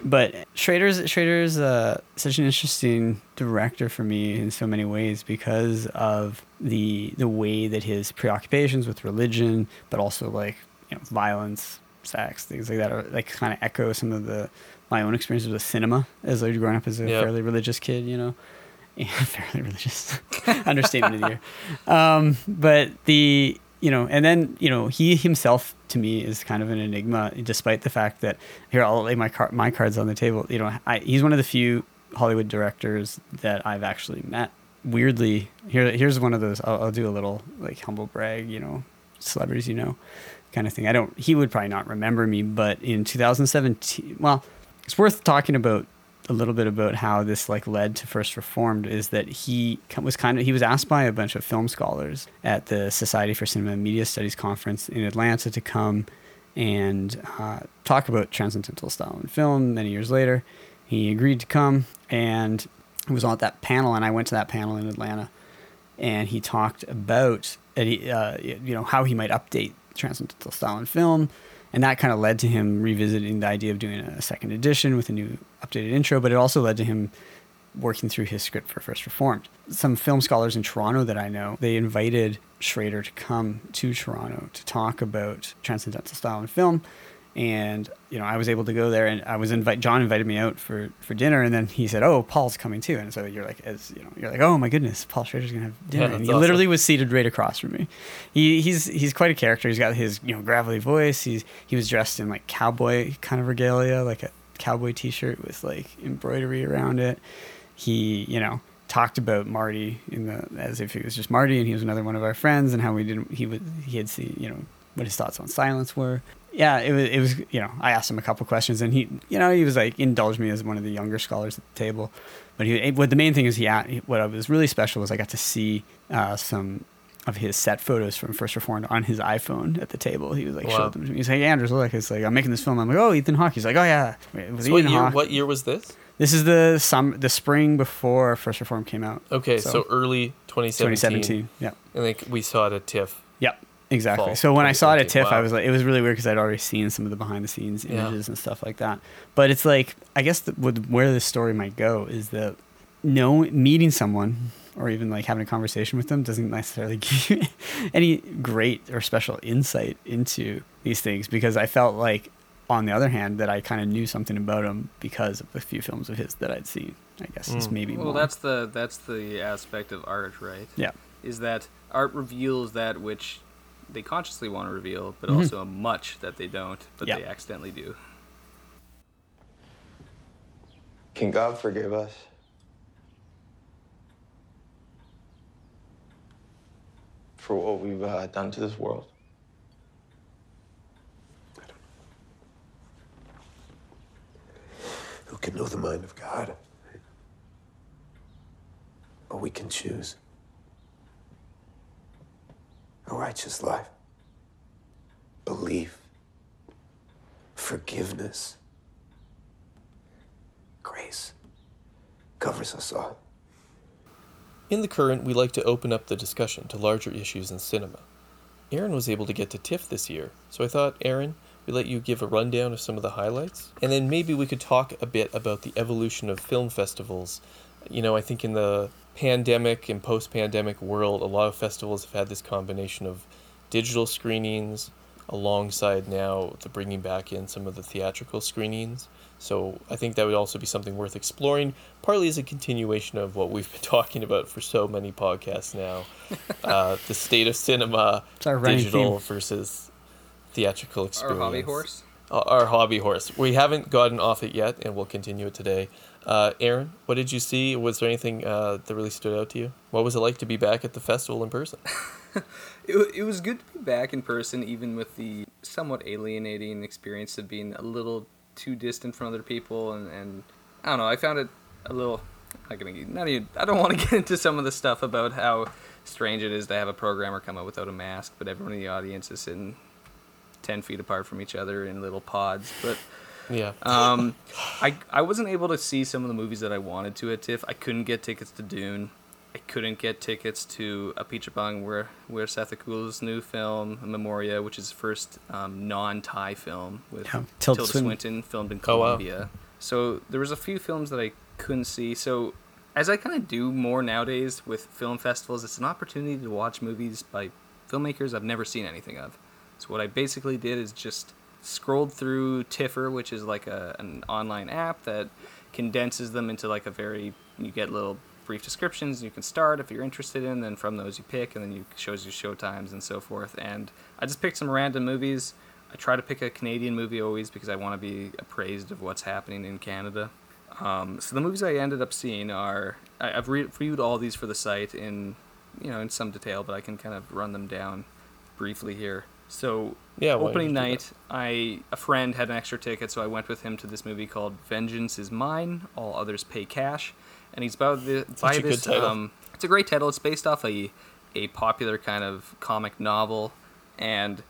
But Schrader's Schrader's uh, such an interesting director for me in so many ways because of the the way that his preoccupations with religion, but also like you know violence, sex, things like that, are like kind of echo some of the my own experiences with cinema as I like growing up as a Yeah. fairly religious kid, you know. Yeah, <laughs> fairly religious <laughs> understatement of the year. Um, but the you know, and then you know he himself to me is kind of an enigma, despite the fact that here I'll lay my car- my cards on the table. You know, I, he's one of the few Hollywood directors that I've actually met. Weirdly, here here's one of those. I'll, I'll do a little like humble brag. You know, celebrities you know, kind of thing. I don't. He would probably not remember me, but in 2017, well, it's worth talking about a little bit about how this like led to First Reformed is that he was kind of he was asked by a bunch of film scholars at the Society for Cinema and Media Studies conference in Atlanta to come and uh, talk about transcendental style in film. Many years later, he agreed to come and was on that panel, and I went to that panel in Atlanta, and he talked about uh, you know how he might update transcendental style in film and that kind of led to him revisiting the idea of doing a second edition with a new updated intro but it also led to him working through his script for first reformed. Some film scholars in toronto that i know they invited schrader to come to toronto to talk about transcendental style in film and you know I was able to go there and I was invite John invited me out for for dinner and then he said oh Paul's coming too. And so you're like as you know you're like oh my goodness Paul Schrader's gonna have dinner. Yeah, and he that's literally was seated right across from me. He he's he's quite a character. He's got his you know gravelly voice. He's he was dressed in like cowboy kind of regalia like a cowboy t-shirt with like embroidery around it. He you know talked about Marty in the as if he was just Marty and he was another one of our friends and how we didn't he would he had seen you know what his thoughts on silence were yeah it was it was you know I asked him a couple questions and he you know he was like indulged me as one of the younger scholars at the table but he what the main thing is he what was really special was I got to see uh, some of his set photos from First Reformed on his iPhone at the table. He was like, Wow. showed them to me. He's like, hey, Andrews, look, it's like I'm making this film. I'm like, oh, Ethan Hawke. He's like, oh yeah, it was So what year? Hawke. What year was this? This is the sum the spring before First Reform came out. Okay, so, early 2017. 2017, yeah. And like we saw it at TIFF. Yep, exactly. Fall so when I saw it at 2017. TIFF, I was like, it was really weird because I'd already seen some of the behind the scenes Yeah. images and stuff like that. But it's like, I guess the, with, where this story might go is that no meeting someone or even like having a conversation with them doesn't necessarily <laughs> give you any great or special insight into these things because I felt like on the other hand that I kind of knew something about him because of the few films of his that I'd seen. I guess is Mm. maybe Well, more. that's the that's the aspect of art, right? Yeah. Is that art reveals that which they consciously want to reveal, but Mhm. also much that they don't, but Yeah. they accidentally do. Can God forgive us? For what we've uh, done to this world? Who can know the mind of God? But we can choose a righteous life, belief, forgiveness, grace covers us all. In the current, we like to open up the discussion to larger issues in cinema. Aaron was able to get to TIFF this year, so I thought, Aaron, we'd let you give a rundown of some of the highlights, and then maybe we could talk a bit about the evolution of film festivals. You know, I think in the pandemic and post pandemic world, a lot of festivals have had this combination of digital screenings alongside now the bringing back in some of the theatrical screenings. So I think that would also be something worth exploring, partly as a continuation of what we've been <laughs> talking about for so many podcasts now. <laughs> uh, the state of cinema, It's our running digital theme. versus theatrical experience. Our hobby horse. Uh, our hobby horse. We haven't gotten off it yet, and we'll continue it today. Uh, Aaron, what did you see? Was there anything uh, that really stood out to you? What was it like to be back at the festival in person? <laughs> It, it was good to be back in person, even with the somewhat alienating experience of being a little too distant from other people, and, and I don't know. I found it a little. I'm not gonna not even. I don't want to <laughs> get into some of the stuff about how strange it is to have a programmer come out without a mask, but everyone in the audience is sitting ten feet apart from each other in little pods. But Yeah. um, I I wasn't able to see some of the movies that I wanted to at TIFF. I couldn't get tickets to Dune. I couldn't get tickets to a Apichatpong, where Weerasethakul's new film Memoria, which is his first um, non-Thai film with Yeah, Tilda, Tilda Swinton. Swinton, filmed in Oh, wow. Colombia. So there was a few films that I couldn't see. So as I kind of do more nowadays with film festivals, it's an opportunity to watch movies by filmmakers I've never seen anything of. So what I basically did is just scrolled through Tiffer, which is like a, an online app that condenses them into like a very you get little brief descriptions. You can start if you're interested in, then from those you pick, and then you shows you show times and so forth. And I just picked some random movies. I try to pick a Canadian movie always because I want to be appraised of what's happening in Canada. Um, so the movies I ended up seeing are I, I've re- reviewed all these for the site in you know in some detail, but I can kind of run them down briefly here. So Yeah, opening night, I a friend had an extra ticket, so I went with him to this movie called Vengeance Is Mine. All others pay cash, and he's about the by Such good this. Um, it's a great title. It's based off a a popular kind of comic novel, and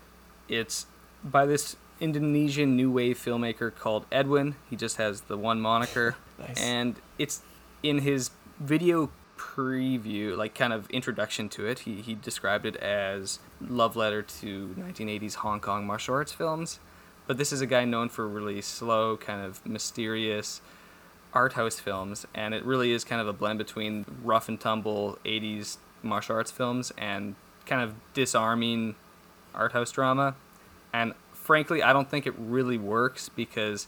it's by this Indonesian new wave filmmaker called Edwin. He just has the one moniker, <laughs> Nice. and it's in his video preview, like kind of introduction to it. He he described it as love letter to 1980s Hong Kong martial arts films. But this is a guy known for really slow, kind of mysterious art house films, and it really is kind of a blend between rough and tumble 80s martial arts films and kind of disarming art house drama. And frankly, I don't think it really works because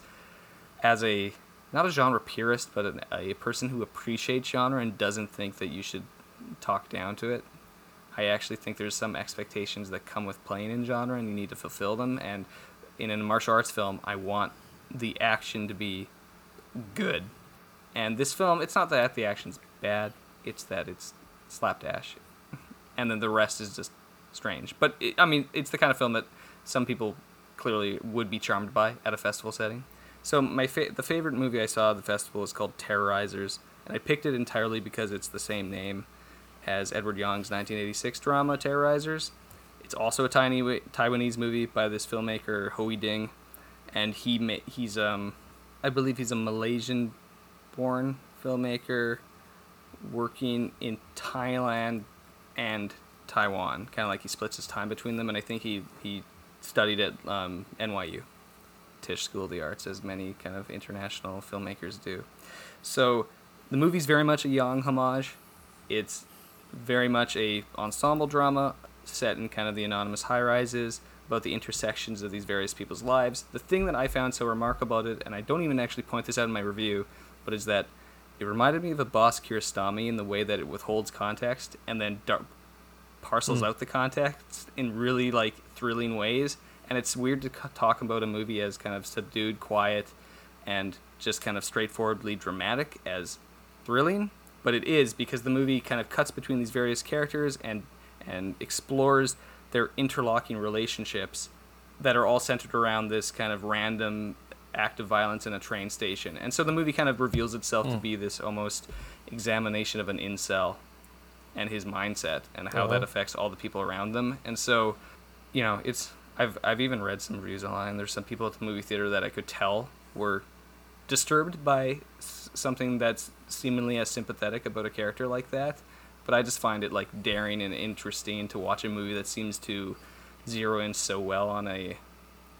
as a not a genre purist, but an, a person who appreciates genre and doesn't think that you should talk down to it. I actually think there's some expectations that come with playing in genre, and you need to fulfill them. And in a martial arts film, I want the action to be good. And this film, it's not that the action's bad; it's that it's slapdash, <laughs> and then the rest is just strange. But it, I mean, it's the kind of film that some people clearly would be charmed by at a festival setting. So my fa- the favorite movie I saw at the festival is called Terrorizers, and I picked it entirely because it's the same name as Edward Yang's 1986 drama Terrorizers. It's also a tiny Taiwanese movie by this filmmaker Ho Wi-ding, and he ma- he's um I believe he's a Malaysian born filmmaker working in Thailand and Taiwan. Kind of like he splits his time between them, and I think he he studied at um, NYU, Tisch School of the Arts, as many kind of international filmmakers do. So the movie's very much a Yang homage. It's very much a ensemble drama set in kind of the anonymous high rises about the intersections of these various people's lives. The thing that I found so remarkable about it, and I don't even actually point this out in my review, but is that it reminded me of Abbas Kiarostami in the way that it withholds context and then dar- parcels Mm. out the context in really like thrilling ways. And it's weird to talk about a movie as kind of subdued, quiet, and just kind of straightforwardly dramatic as thrilling, but it is because the movie kind of cuts between these various characters and and explores their interlocking relationships that are all centered around this kind of random act of violence in a train station. And so the movie kind of reveals itself to Mm. be this almost examination of an incel and his mindset and how that Uh-huh. affects all the people around them. And so, you know, it's I've I've even read some reviews online. There's some people at the movie theater that I could tell were disturbed by something that's seemingly as sympathetic about a character like that. But I just find it like daring and interesting to watch a movie that seems to zero in so well on a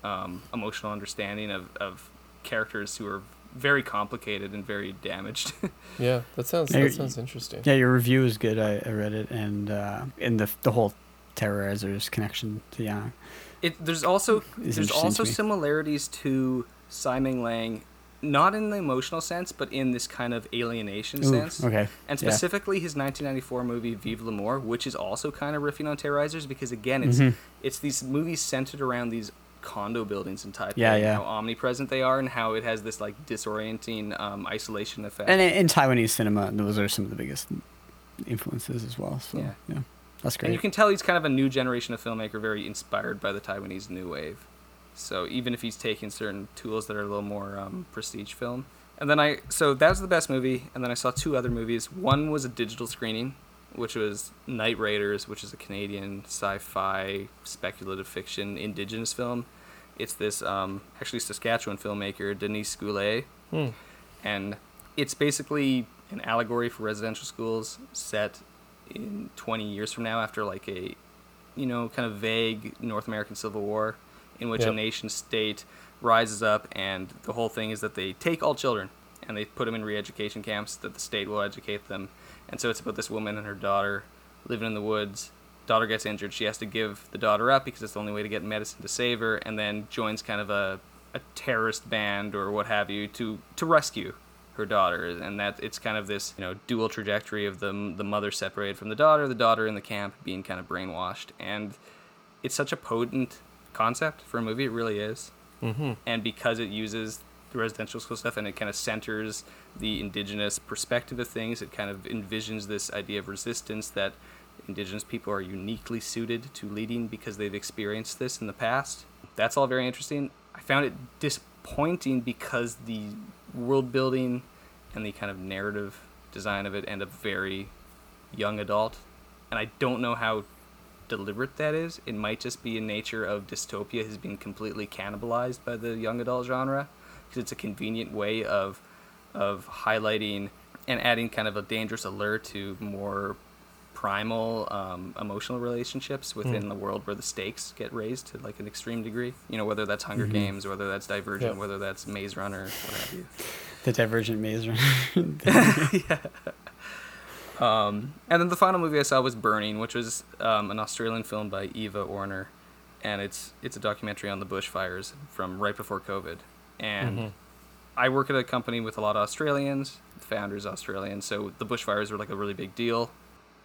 um, emotional understanding of, of characters who are very complicated and very damaged. <laughs> Yeah, that sounds that sounds interesting. Yeah, your review is good. I, I read it, and uh, and the the whole terrorizers connection to Yang. It there's also there's also similarities to Tsai Ming-liang, not in the emotional sense, but in this kind of alienation Ooh, sense. okay, And yeah. specifically his 1994 movie Vive l'Amour, which is also kind of riffing on Terrorizers because again, it's Mhm. it's these movies centered around these condo buildings in Taipei, Yeah, and yeah. how omnipresent they are, and how it has this like disorienting um, isolation effect. And in, in Taiwanese cinema, those are some of the biggest influences as well. So Yeah. yeah, that's great. And you can tell he's kind of a new generation of filmmaker, very inspired by the Taiwanese new wave. So even if he's taking certain tools that are a little more um, prestige film, and then I so that was the best movie, and then I saw two other movies. One was a digital screening, which was Night Raiders, which is a Canadian sci-fi speculative fiction indigenous film. It's this um, actually Saskatchewan filmmaker Danis Goulet, Hmm. and it's basically an allegory for residential schools set in 20 years from now after like a you know kind of vague north american civil war in which a nation state rises up and the whole thing is that they take all children and they put them in re-education camps that the state will educate them. And so it's about this woman and her daughter living in the woods. Daughter gets injured. She has to give the daughter up because it's the only way to get medicine to save her and then joins kind of a, a terrorist band or what have you to to rescue her daughter, and that it's kind of this you know dual trajectory of the the mother separated from the daughter, the daughter in the camp being kind of brainwashed, and it's such a potent concept for a movie. It really is, mm-hmm. and because it uses the residential school stuff and it kind of centers the indigenous perspective of things, it kind of envisions this idea of resistance that indigenous people are uniquely suited to leading because they've experienced this in the past. That's all very interesting. I found it disappointing because the world building and the kind of narrative design of it end up very young adult. And I don't know how deliberate that is. It might just be in nature of dystopia has been completely cannibalized by the young adult genre because it's a convenient way of of highlighting and adding kind of a dangerous allure to more primal um, emotional relationships within Mm. the world where the stakes get raised to like an extreme degree. You know, whether that's Hunger Mhm. Games, whether that's Divergent, Yeah. whether that's Maze Runner, what have you. The Divergent Maze Runner. <laughs> <laughs> yeah. Um, and then the final movie I saw was Burning, which was um, an Australian film by Eva Orner, and it's it's a documentary on the bushfires from right before COVID. And Mhm. I work at a company with a lot of Australians. The founder's Australian, so the bushfires were like a really big deal.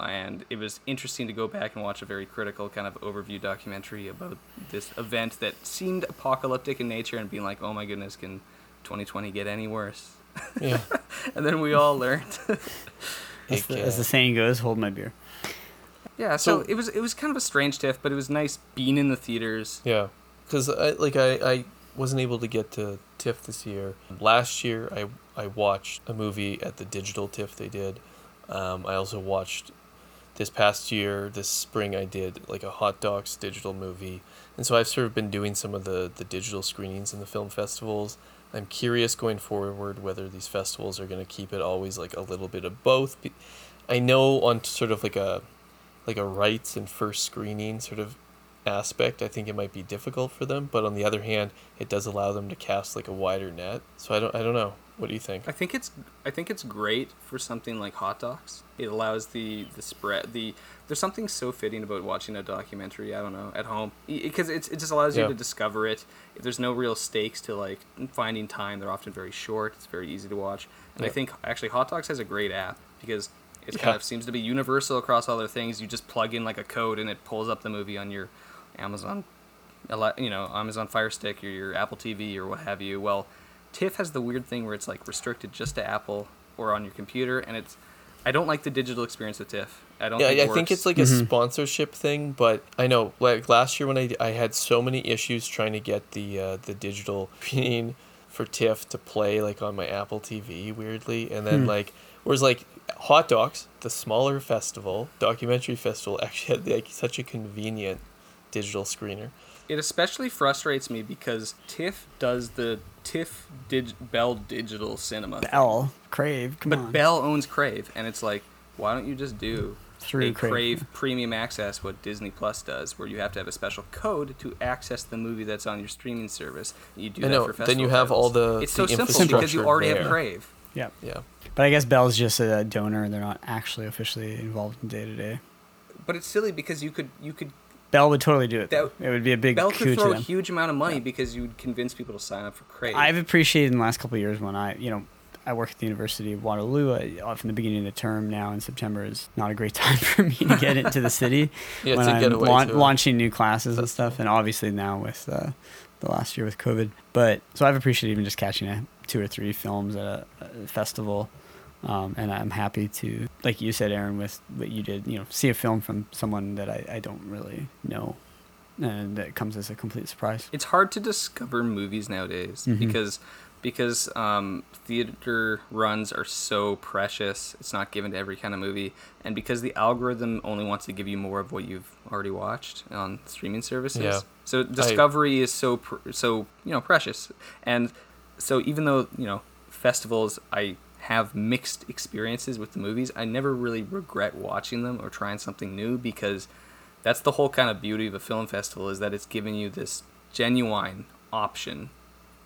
And it was interesting to go back and watch a very critical kind of overview documentary about this event that seemed apocalyptic in nature and being like, oh my goodness, can 2020 get any worse? Yeah. <laughs> and then we all learned. <laughs> As the, as the saying goes, hold my beer. Yeah, so, it was it was kind of a strange tiff, but it was nice being in the theaters. Yeah, because I like I, I wasn't able to get to TIFF this year. Last year I I watched a movie at the digital TIFF they did. Um, I also watched this past year, this spring I did like a Hot Docs digital movie, and so I've sort of been doing some of the the digital screenings in the film festivals. I'm curious going forward whether these festivals are going to keep it always like a little bit of both. I know on sort of like a like a rights and first screening sort of aspect, I think it might be difficult for them. But on the other hand, it does allow them to cast like a wider net. So I don't I don't know. What do you think? I think it's I think it's great for something like Hot Docs. It allows the the spread the there's something so fitting about watching a documentary. I don't know at home because it's it just allows Yeah. you to discover it. If there's no real stakes to like finding time, they're often very short. It's very easy to watch, and I think actually Hot Docs has a great app because it Yeah. kind of seems to be universal across all their things. You just plug in like a code and it pulls up the movie on your Amazon, you know, Amazon Fire Stick or your Apple TV or what have you. Well, TIFF has the weird thing where it's like restricted just to Apple or on your computer, and it's. I don't like the digital experience of TIFF. I don't. yeah, think I it think it's like a sponsorship thing, but I know like last year when I, I had so many issues trying to get the uh, the digital <laughs> screening for TIFF to play like on my Apple TV weirdly, and then Hmm. like whereas like Hot Docs, the smaller festival, documentary festival, <laughs> actually had like such a convenient digital screener. It especially frustrates me because TIFF does the TIFF dig- Bell Digital Cinema. Bell, Crave, come but on. Bell owns Crave, and it's like, why don't you just do Through a Crave. Crave. Premium Access, what Disney Plus does, where you have to have a special code to access the movie that's on your streaming service. You do I that know, for then festival you have all the- It's so simple because you infrastructure already have. Crave. Yeah. Yeah. But I guess Bell's just a donor. And they're not actually officially involved in day to day. But it's silly because you could you could Bell would totally do it. That- it would be a big Bell could throw a huge amount of money because you would convince people to sign up for Crave. I've appreciated in the last couple of years when I, you know, I work at the University of Waterloo. I, off in the beginning of the term now in September is not a great <laughs> time for me to get into the city <laughs> Yeah, when I'm get away laun- to it. launching new classes and stuff, and obviously now with uh, the last year with COVID. But so I've appreciated even just catching a, two or three films at a, a festival. Um, and I'm happy to, like you said, Aaron, with what you did, you know, see a film from someone that I, I don't really know, and that comes as a complete surprise. it's hard to discover movies nowadays Mhm. because because um, theater runs are so precious. It's not given to every kind of movie, and because the algorithm only wants to give you more of what you've already watched on streaming services. Yeah. So discovery is so pr- so you know precious, and so even though you know festivals, I have mixed experiences with the movies. I never really regret watching them or trying something new because that's the whole kind of beauty of a film festival is that it's giving you this genuine option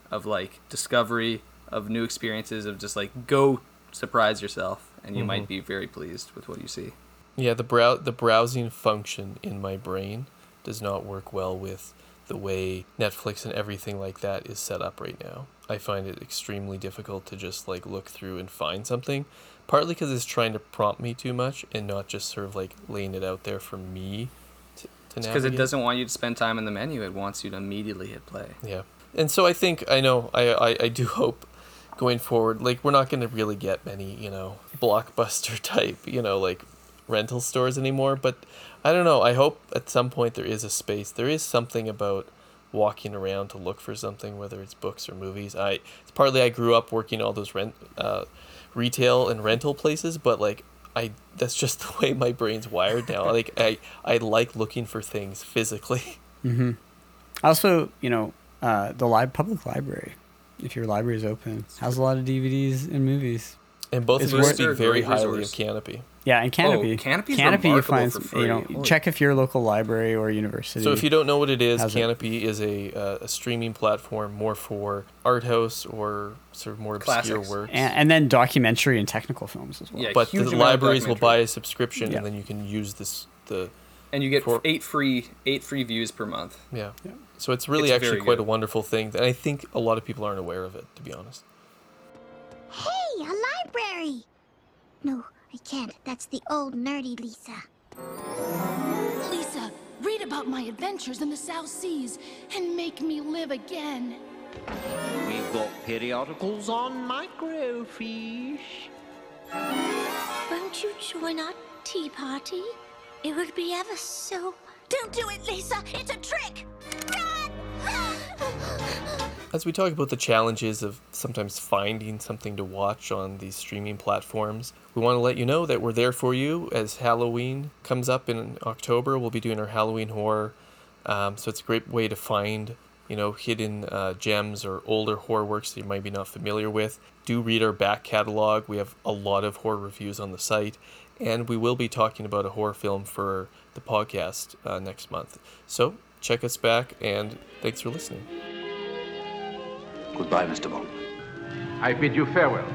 of like discovery of new experiences of just like go surprise yourself and you Mhm. might be very pleased with what you see Yeah, the brow the browsing function in my brain does not work well with the way Netflix and everything like that is set up right now. I find it extremely difficult to just like look through and find something. Partly because it's trying to prompt me too much and not just sort of like laying it out there for me to, to Because it doesn't want you to spend time in the menu. It wants you to immediately hit play. Yeah. And so I think I know I I, I do hope going forward like we're not going to really get many, you know, blockbuster <laughs> type, you know, like rental stores anymore, but I don't know. I hope at some point there is a space. There is something about walking around to look for something whether it's books or movies. I it's partly I grew up working all those rent uh retail and rental places, but like I that's just <laughs> the way my brain's wired now. like I I like looking for things physically. <laughs> Mm-hmm. Also, you know, uh, the li- public library, if your library is open, has a lot of DVDs and movies. And both It's of you worth- speak very highly of Kanopy. Yeah, and Kanopy. Oh, Kanopy's Kanopy, you find for some- you know. Holy- check if your local library or university. So if you don't know what it is. Kanopy is a uh, a streaming platform more for art house or sort of more obscure works. and, and then documentary and technical films as well. Yeah, but the libraries will buy a subscription Yeah. and then you can use this the And you get For- eight free eight free views per month. yeah. So it's really It's actually quite good. a wonderful thing, and I think a lot of people aren't aware of it, to be honest. Hey, a library! No, I can't. That's the old nerdy Lisa. Lisa, read about my adventures in the South Seas and make me live again. We've got periodicals on microfiche. Won't you join our tea party? It would be ever so. Don't do it, Lisa! It's a trick! As we talk about the challenges of sometimes finding something to watch on these streaming platforms, we want to let you know that we're there for you as Halloween comes up in October. We'll be doing our Halloween horror. Um, so it's a great way to find, you know, hidden uh, gems or older horror works that you might be not familiar with. Do read our back catalog. We have a lot of horror reviews on the site. And we will be talking about a horror film for the podcast uh, next month. So check us back and thanks for listening. Goodbye, Mr. Bond. I bid you farewell.